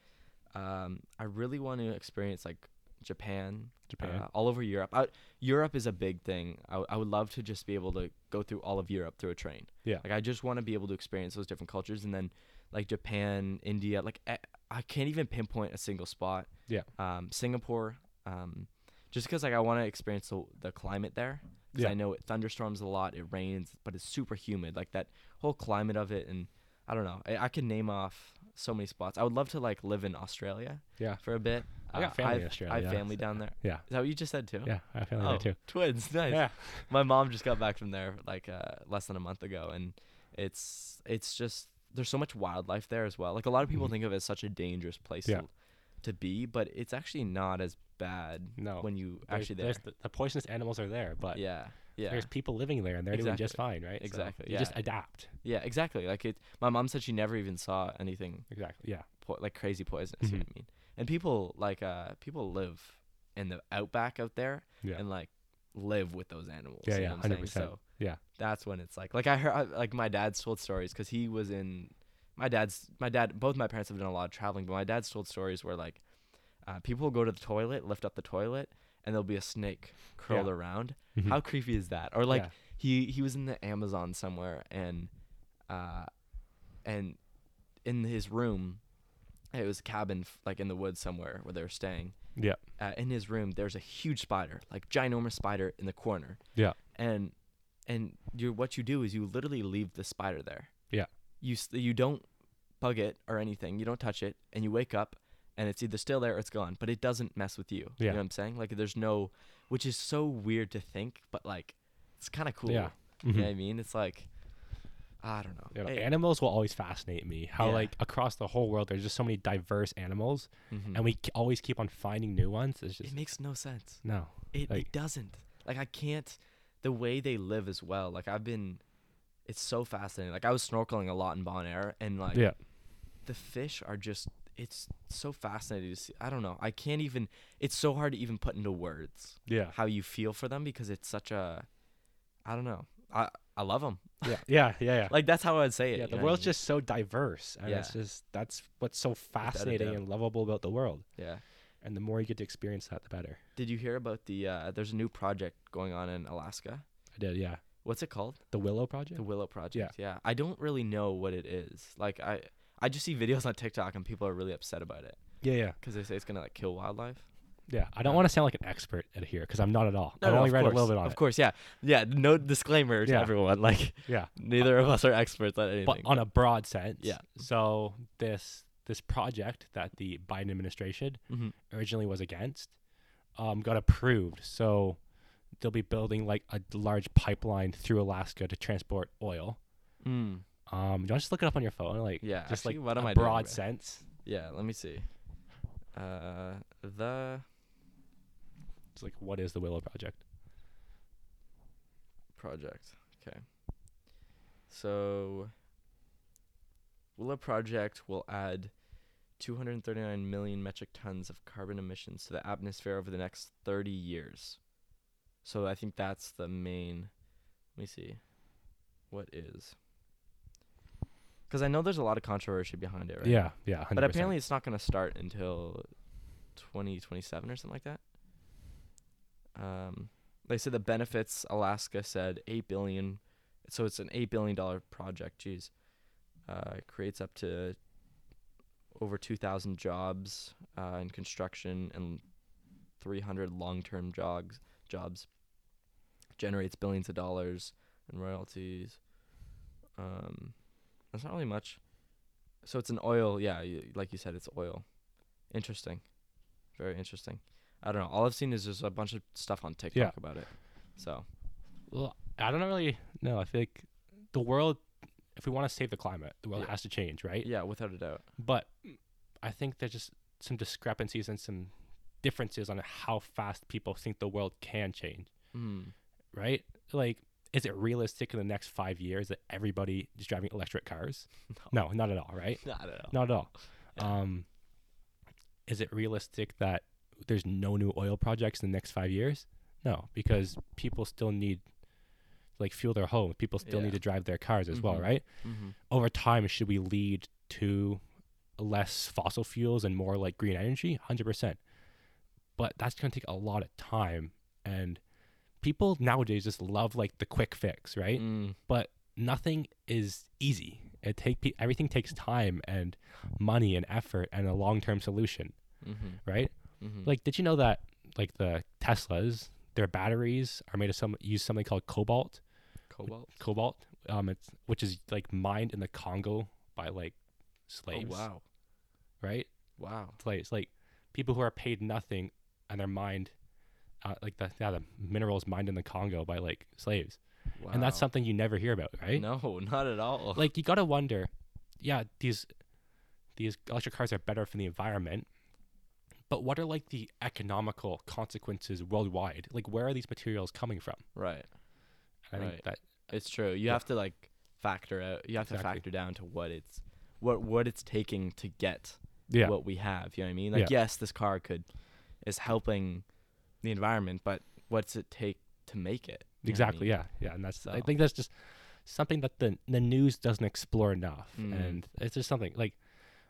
Um, I really want to experience like Japan, Japan. uh, all over Europe. I, Europe is a big thing. I, w- I would love to just be able to go through all of Europe through a train. Yeah. Like I just want to be able to experience those different cultures, and then like Japan, India. Like I, I can't even pinpoint a single spot. Yeah. Um, Singapore. Um, just because like I want to experience the, the climate there. Because Yeah. I know it thunderstorms a lot, it rains, but it's super humid. Like that whole climate of it, and I don't know. I, I can name off so many spots. I would love to like live in Australia yeah. for a bit. I got family I've- Australia, I have family so- down there. Yeah. Is that what you just said too? Yeah. I have family Oh, there too. twins, nice. Yeah. My mom just got back from there like uh, less than a month ago, and it's it's just there's so much wildlife there as well. Like a lot of people Mhm. think of it as such a dangerous place Yeah. to, to be, but it's actually not as bad No. when you There's- actually there. there's the, the poisonous animals are there, but yeah, yeah, there's people living there and they're doing just fine, right? So Exactly, you just adapt. yeah, exactly. Like it. My mom said she never even saw anything Exactly. Yeah. po- like crazy poisonous. You know Mhm. what I mean? And people like uh people live in the outback out there Yeah. and like live with those animals. Yeah, yeah, I'm 100%. So Yeah. that's when it's like like I heard I, like my dad's told stories because he was in my dad's my dad both my parents have done a lot of traveling, but my dad's told stories where like uh, people will go to the toilet, lift up the toilet, and there'll be a snake curled Yeah. around. Mhm. How creepy is that? Or like Yeah. he he was in the Amazon somewhere and uh and in his room it was a cabin like in the woods somewhere where they were staying. Yeah. Uh, in his room there's a huge spider, like ginormous spider in the corner. Yeah. And and you what you do is you literally leave the spider there. Yeah. You you don't bug it or anything. You don't touch it and you wake up and it's either still there or it's gone, but it doesn't mess with you. Yeah. You know what I'm saying? Like there's no which is so weird to think, but like it's kind of cool. Yeah. You know Mhm. what I mean? It's like I don't know. No, Hey, animals will always fascinate me. How Yeah. like across the whole world, there's just so many diverse animals, mhm. and we k- always keep on finding new ones. It's just it makes no sense. no. It, Like- it doesn't. Like I can't the way they live as well. Like I've been it's so fascinating. Like I was snorkeling a lot in Bonaire and like yeah, the fish are just it's so fascinating to see. I don't know. I can't even it's so hard to even put into words yeah, how you feel for them because it's such a I don't know. I I love them. yeah, yeah, yeah, yeah. Like that's how I'd say it. yeah, the I world's just so diverse, and it's just that's what's so fascinating and lovable about the world. yeah. And the more you get to experience that, the better. Did you hear about the uh there's a new project going on in Alaska? I did, yeah. What's it called? The Willow Project. The Willow Project. Yeah, Yeah. I don't really know what it is. Like I I just see videos on TikTok and people are really upset about it yeah, yeah, because they say it's gonna like kill wildlife. Yeah. I don't want to sound like an expert at here because I'm not at all. I've no, only of read course, a little bit on Of it. course, yeah, yeah. No disclaimer to Yeah. everyone. Like Yeah, neither of us are experts at anything. but on a broad sense. Yeah. So this this project that the Biden administration Mhm. originally was against um, got approved. So they'll be building like a large pipeline through Alaska to transport oil. Mm. Um, you want to just look it up on your phone, like Yeah, just actually, like what am a I broad bro? sense. Yeah. Let me see. Uh, the It's like what is the Willow Project? project. Okay. So Willow Project will add 239 million metric tons of carbon emissions to the atmosphere over the next 30 years. So I think that's the main. Let me see. What is? Because I know there's a lot of controversy behind it, right? Yeah, yeah. 100%. But apparently it's not going to start until 2027 or something like that. Um, they said the benefits. Alaska said eight billion, so it's an eight billion dollar project. Jeez, uh, creates up to over 2,000 jobs uh, in construction and 300 long-term jobs. Jobs generates billions of dollars in royalties. Um, that's not really much. So it's an oil, yeah, y- like you said, it's oil. Interesting, very interesting. I don't know. All I've seen is just a bunch of stuff on TikTok Yeah. about it. So Well, I don't really know. I think the world, if we want to save the climate, the world Yeah. has to change, right? yeah, without a doubt. But I think there's just some discrepancies and some differences on how fast people think the world can change, Mm. right? Like, is it realistic in the next five years that everybody is driving electric cars? No, not at all, right? Not at all. Not at all. Yeah. Um, is it realistic that there's no new oil projects in the next five years? No, because people still need like fuel their homes. People still Yeah. need to drive their cars as well, Mhm. right? Mm-hmm. Over time, should we lead to less fossil fuels and more like green energy? Hundred percent. but that's going to take a lot of time and people nowadays just love like the quick fix, right? Mm, But nothing is easy. It take everything takes time and money and effort and a long-term solution, mhm, right? Mhm. Like did you know that like the Teslas, their batteries are made of some use something called cobalt? cobalt. Cobalt, um it's which is like mined in the Congo by like slaves, Oh wow, right? wow. It's like, people who are paid nothing and they're mined uh, like the yeah the minerals mined in the Congo by like slaves. wow. And that's something you never hear about, right? No, not at all. Like you got to wonder, yeah, these these electric cars are better for the environment. But what are like the economical consequences worldwide? Like where are these materials coming from? right. And I Right. think that It's true. You Yeah. have to like factor out. You have to factor down to what it's what what it's taking to get yeah, what we have. You know what I mean? Like Yeah. yes, this car could is helping the environment, but what's it take to make it? What I exactly, mean? yeah. Yeah, and that's I think that's just something that the the news doesn't explore enough. Mm. And it's just something like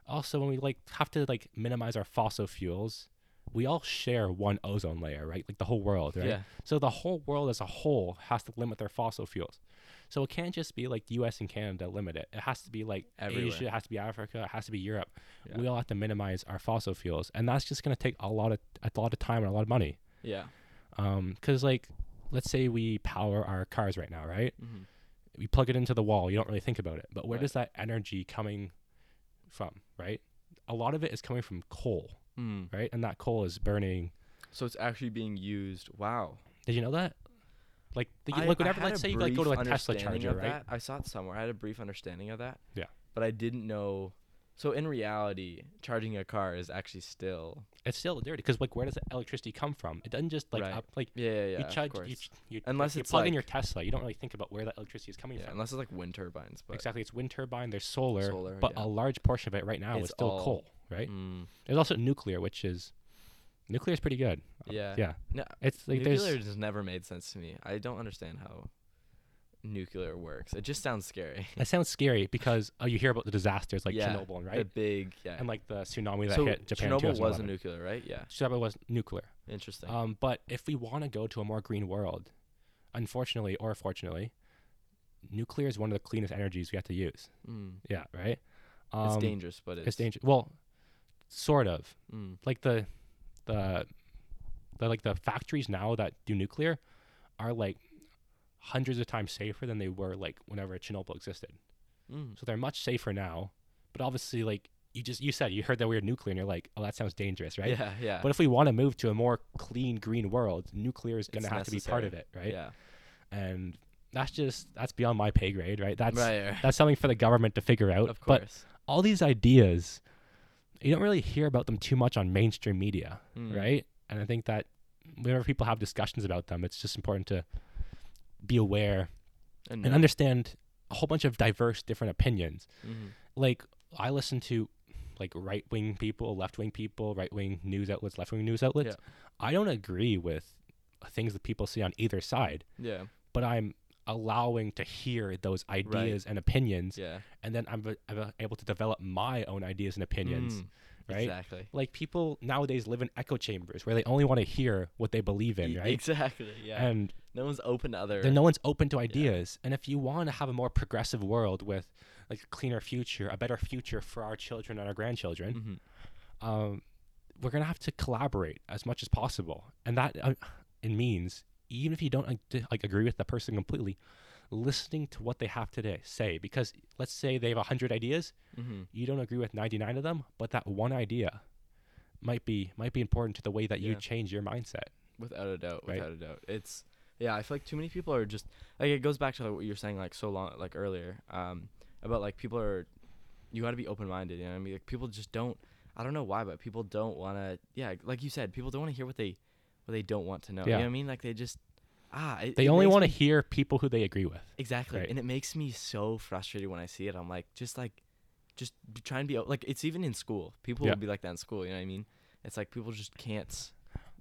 also when we like have to like minimize our fossil fuels, we all share one ozone layer, right? Like the whole world, right? Yeah. So the whole world as a whole has to limit their fossil fuels. So it can't just be like U.S. and Canada limit it. It has to be like Everywhere. Asia, it has to be Africa, it has to be Europe. Yeah. We all have to minimize our fossil fuels, and that's just going to take a lot of a lot of time and a lot of money. Yeah. Um, because like, let's say we power our cars right now, right? Mm-hmm. We plug it into the wall. You don't really think about it, but where Right. does that energy coming from, right? A lot of it is coming from coal, Mm. right? And that coal is burning. So it's actually being used. Wow. Did you know that? Like, the, I- like whenever, let's say you like go to a Tesla charger, right? that. I saw it somewhere. I had a brief understanding of that. Yeah. But I didn't know. So in reality, charging a car is actually still. It's still dirty because like where does the electricity come from? It doesn't just like Right. up like Yeah, yeah, yeah. you charge you, you Unless you it's plug in your Tesla. You don't really think about where that electricity is coming yeah, from. unless it's like wind turbines, but exactly, it's wind turbine. There's solar, Solar, but yeah. a large portion of it right now It's is still all- coal, right? Mm, There's also nuclear, which is nuclear is pretty good. Yeah. yeah. No, It's like nuclear there's just never made sense to me. I don't understand how nuclear works. It just sounds scary. it sounds scary because oh, you hear about the disasters like Yeah, Chernobyl, right? The big, yeah. And like the tsunami that so hit Japan. Chernobyl was a nuclear, right? Yeah. Chernobyl was nuclear. Interesting. Um, but if we want to go to a more green world, unfortunately or fortunately, nuclear is one of the cleanest energies we have to use. mm. Yeah, right. Um, It's dangerous, but it's, It's dangerous. Well, sort of. Mm. Like the, the, the like the factories now that do nuclear, are like hundreds of times safer than they were like whenever Chernobyl existed. Mm. So they're much safer now. But obviously, like you just you said, you heard that we were nuclear, and you're like, oh, that sounds dangerous, right? Yeah, yeah. But if we want to move to a more clean green world, nuclear is going to It's have to be part of it, right? Yeah. And that's just that's beyond my pay grade, right? That's right. that's something for the government to figure out. Of course. But all these ideas, you don't really hear about them too much on mainstream media, Mm. right? And I think that whenever people have discussions about them, it's just important to be aware And, and understand a whole bunch of diverse different opinions. Mhm. Like I listen to like right wing people, left wing people, right wing news outlets, left wing news outlets. Yeah. I don't agree with things that people see on either side, Yeah. but I'm allowing to hear those ideas and opinions, Yeah. and then I'm, I'm able to develop my own ideas and opinions. Mm. Right? Exactly. Like people nowadays live in echo chambers where they only want to hear what they believe in, right? Exactly. Yeah. And no one's open to other. then no one's open to ideas. And if you want to have a more progressive world with like a cleaner future, a better future for our children and our grandchildren, Mhm. um, we're gonna have to collaborate as much as possible, and that uh, it means even if you don't like, like agree with the person completely, listening to what they have to say. Because let's say they have hundred ideas, Mhm. you don't agree with ninety nine of them, but that one idea might be might be important to the way that you change your mindset. Without a doubt. Right. Without a doubt. It's yeah. I feel like too many people are just like it goes back to like what you're saying like so long like earlier um about like people are you got to be open minded. You know what I mean? Like people just don't. I don't know why, but people don't want to. Yeah, like you said, people don't want to hear what they what they don't want to know. You know what I mean? Like they just ah. It, They it only want to me- hear people who they agree with. Exactly. Right. And it makes me so frustrated when I see it. I'm like, just like, just try and be like, it's even in school. People Yeah. will be like that in school. You know what I mean? It's like people just can't.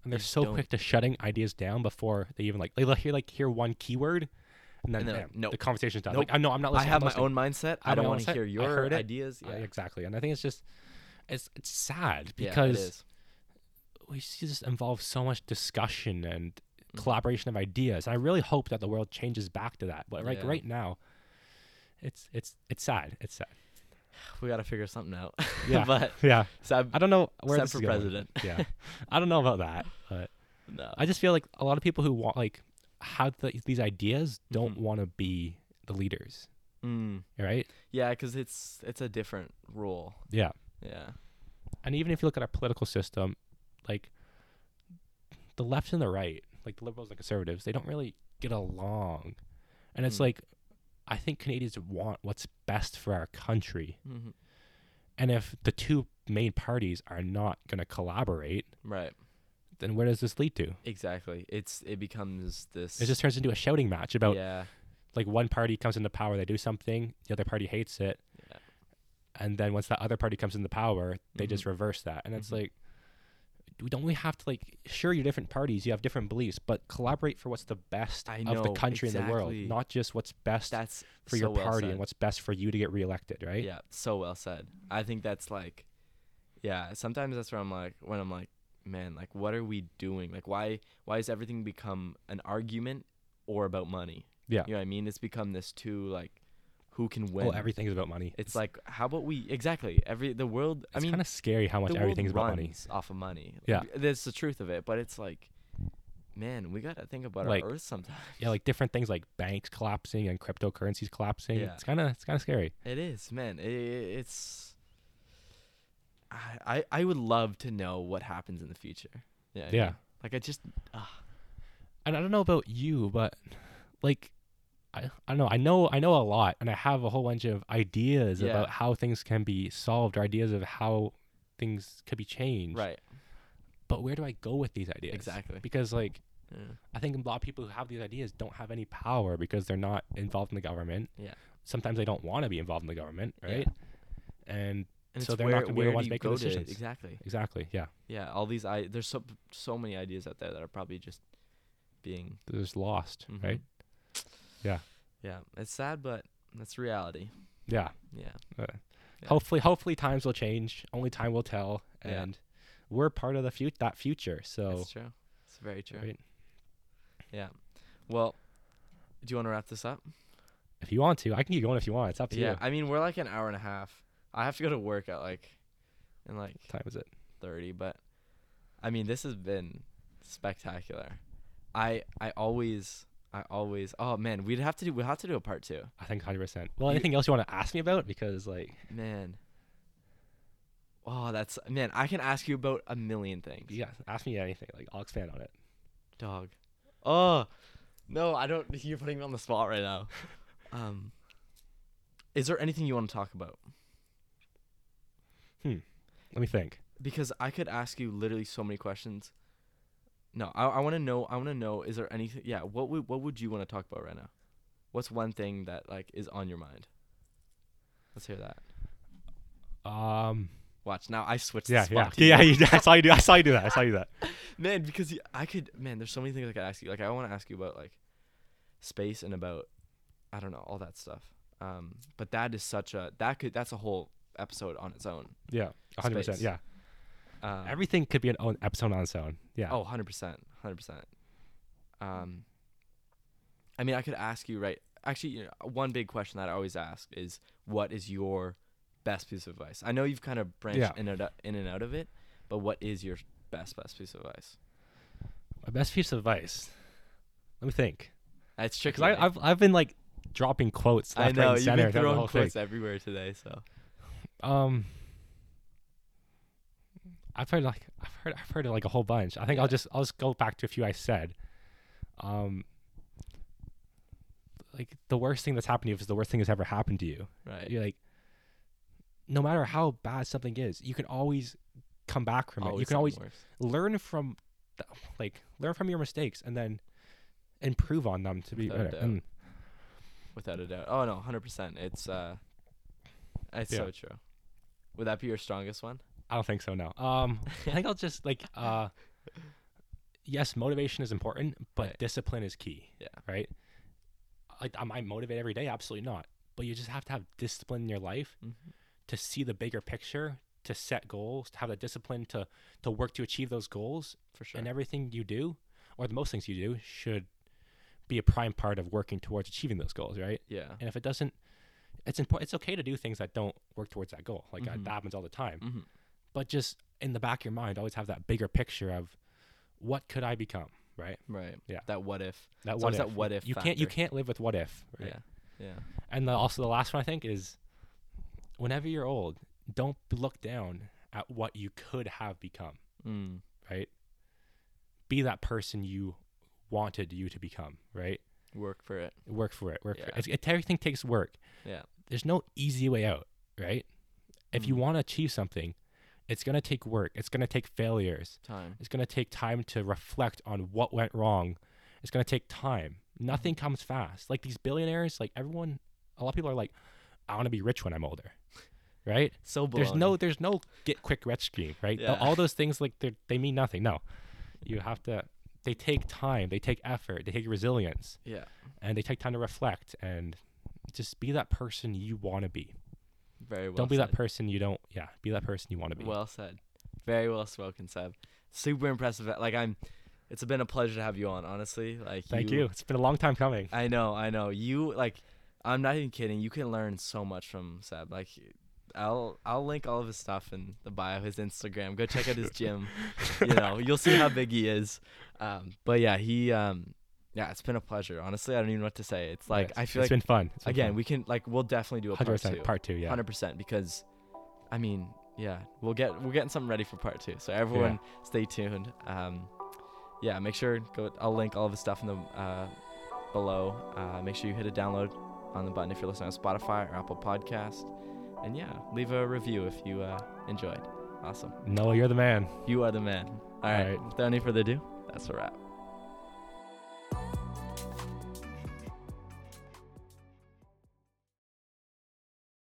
And they're so don't- quick to shutting ideas down before they even like they'll hear like hear one keyword, and then, And they're bam, like, "Nope. the conversation's done. Nope. Like I know I'm not I listening. have I'm my listening. own mindset. I I don't want to hear your ideas. Uh, Yeah. exactly, and I think it's just it's it's sad Yeah, it because we see this involve so much discussion and Mhm. collaboration of ideas. I really hope that the world changes back to that. But like Yeah. right now, it's it's it's sad. It's sad. We got to figure something out. Yeah. but Yeah, Seb, I don't know where Seb this for is going. president. Yeah, I don't know about that, but no. I just feel like a lot of people who want like have the, these ideas don't Mhm. want to be the leaders, Mm. right? Yeah, because it's it's a different rule. Yeah, Yeah. and even if you look at our political system, like the left and the right, like the liberals and conservatives, they don't really get along, and it's Mm. like I think Canadians want what's best for our country, hmm and if the two main parties are not going to collaborate, Right. then where does this lead to? Exactly. It's it becomes this. It just turns into a shouting match about yeah. like one party comes into power, they do something, the other party hates it, Yeah. and then once the other party comes into power, they just Mhm. reverse that, and it's Mhm. like, don't we have to like, sure, you're different parties, you have different beliefs, but collaborate for what's the best I of the know, country and the world, not just what's best That's for your so well party said. and what's best for you to get reelected, right? Yeah, so well said. I think that's like, yeah. Sometimes that's where I'm like, when I'm like, man, like, what are we doing? Like, why, why has everything become an argument or about money? Yeah. You know what I mean? It's become this too like, who can win? Oh, everything's about money. It's like, how about we exactly every the world? I it's mean, kind of scary how much the everything's world about money. off of money. Yeah. Like, that's the truth of it. But it's like, man, we gotta think about Like, our Earth sometimes. Yeah, like different things like banks collapsing and cryptocurrencies collapsing. Yeah. It's kind of it's kind of scary. It is, man. It, it's. I, I I would love to know what happens in the future. Yeah. I Yeah. mean, Like I just. Ah. and I don't know about you, but like I, I don't know. I know I know a lot and I have a whole bunch of ideas Yeah. about how things can be solved or ideas of how things could be changed. Right. But where do I go with these ideas? Exactly. Because like Yeah. I think a lot of people who have these ideas don't have any power because they're not involved in the government. Yeah. Sometimes they don't want to be involved in the government, Yeah. right? And And So they're not gonna be the where ones making to- decisions. exactly. exactly, yeah. Yeah. All these I there's so so many ideas out there that are probably just being They're just lost, mhm. right? Yeah. Yeah. It's sad, but that's reality. Yeah. Yeah. Uh, Yeah. Hopefully, hopefully times will change. Only time will tell, Yeah. and we're part of the fut- that future. So, That's true. It's very true. right, Yeah. Well, do you want to wrap this up? if you want to, I can keep going if you want. It's up to yeah. you. Yeah. I mean, we're like an hour and a half. I have to go to work at like, in like What time is it? 30 but i mean this has been spectacular i i always i always oh man we'd have to do we'll have to do a part two I think hundred percent. Well, You- anything else you want to ask me about? Because like, man oh that's man i can ask you about a million things yeah, ask me anything. Like, I'll expand on it. dog oh no i don't you're putting me on the spot right now um is there anything you want to talk about Hmm. Let me think. because i could ask you literally so many questions no i, I want to know i want to know is there anything yeah what would what would you want to talk about right now what's one thing that like is on your mind let's hear that Um, watch now i switched yeah, yeah, yeah. you. I saw you do. I saw you do that. I saw you that. man because I could man there's so many things i could ask you like i want to ask you about like space and about i don't know all that stuff um but that is such a that could that's a whole episode on its own Yeah, hundred percent. Space. Yeah, um, everything could be an own episode on its own. Yeah. Oh, 100%. 100%. Um I mean, I could ask you right. Actually, you know, one big question that I always ask is what is your best piece of advice? I know you've kind of branched Yeah. in and out, in and out of it, but what is your best best piece of advice? My best piece of advice. Let me think. That's tricky. Because right? I've I've been like dropping quotes I know right, and you've center been throwing whole thing. quotes everywhere today, so Um, I've heard like I've heard I've heard it like a whole bunch. I think I'll just I'll just go back to a few I said. Um, like the worst thing that's happened to you is the worst thing that's ever happened to you. right. You're like, no matter how bad something is, you can always come back from it. You can always worse. learn from, the, like learn from your mistakes and then improve on them to be Without a better. doubt. And without a doubt. Oh no, 100%. It's uh it's Yeah. so true. Would that be your strongest one? I don't think so. No. Um, I think I'll just like uh, yes, motivation is important, but Right. discipline is key. Yeah. Right. Like, am I motivated every day? Absolutely not. But you just have to have discipline in your life Mm-hmm. to see the bigger picture to set goals, to have the discipline to to work to achieve those goals, For sure. and everything you do, or the most things you do, should be a prime part of working towards achieving those goals, right? yeah. And if it doesn't, it's important. It's okay to do things that don't work towards that goal. Like Mhm. that happens all the time. hmm But just in the back of your mind, always have that bigger picture of what could I become, right? Right. Yeah. That what if. That what if. that what if you can't you can't live with what if, right? Yeah. Yeah. And the, also the last one I think is, whenever you're old, don't look down at what you could have become, Mm. right? Be that person you wanted you to become, right? Work for it. Work for it. Work for it. Yeah. It's, it. Everything takes work. Yeah. There's no easy way out, right? If you Mhm. want to achieve something, it's gonna take work. It's gonna take failures. Time. It's gonna take time to reflect on what went wrong. It's gonna take time. Nothing mm-hmm. comes fast. Like these billionaires, like everyone, a lot of people are like, I want to be rich when I'm older, right? So There's no, there's no get quick rich scheme, right? Yeah. All those things like they they mean nothing. No, you have to. They take time. They take effort. They take resilience, Yeah. and they take time to reflect and just be that person you want to be. Very well. don't be that person you don't. Yeah, be that person you want to be. Well said. Very well spoken, Seb. Super impressive. Like I'm. It's been a pleasure to have you on. Honestly, like Thank you. It's been a long time coming. I know, I know. You like, I'm not even kidding. You can learn so much from Seb. Like, I'll I'll link all of his stuff in the bio, his Instagram. Go check out his gym. you know, you'll see how big he is. Um, but yeah, he um, yeah, it's been a pleasure. Honestly, I don't even know what to say. It's like Yes, I feel it's like been fun. It's been fun. again, fun. we can like we'll definitely do a part 100% two. part two. Yeah. Hundred percent because, I mean, yeah, we'll get we're getting something ready for part two. So everyone, stay tuned. Um, yeah, make sure go. I'll link all of his stuff in the uh, below. Uh, make sure you hit a download on the button if you're listening on Spotify or Apple Podcast, and yeah, leave a review if you uh, enjoyed. Awesome, Noah, you're the man. you are the man. All right, right. without any further ado, that's a wrap.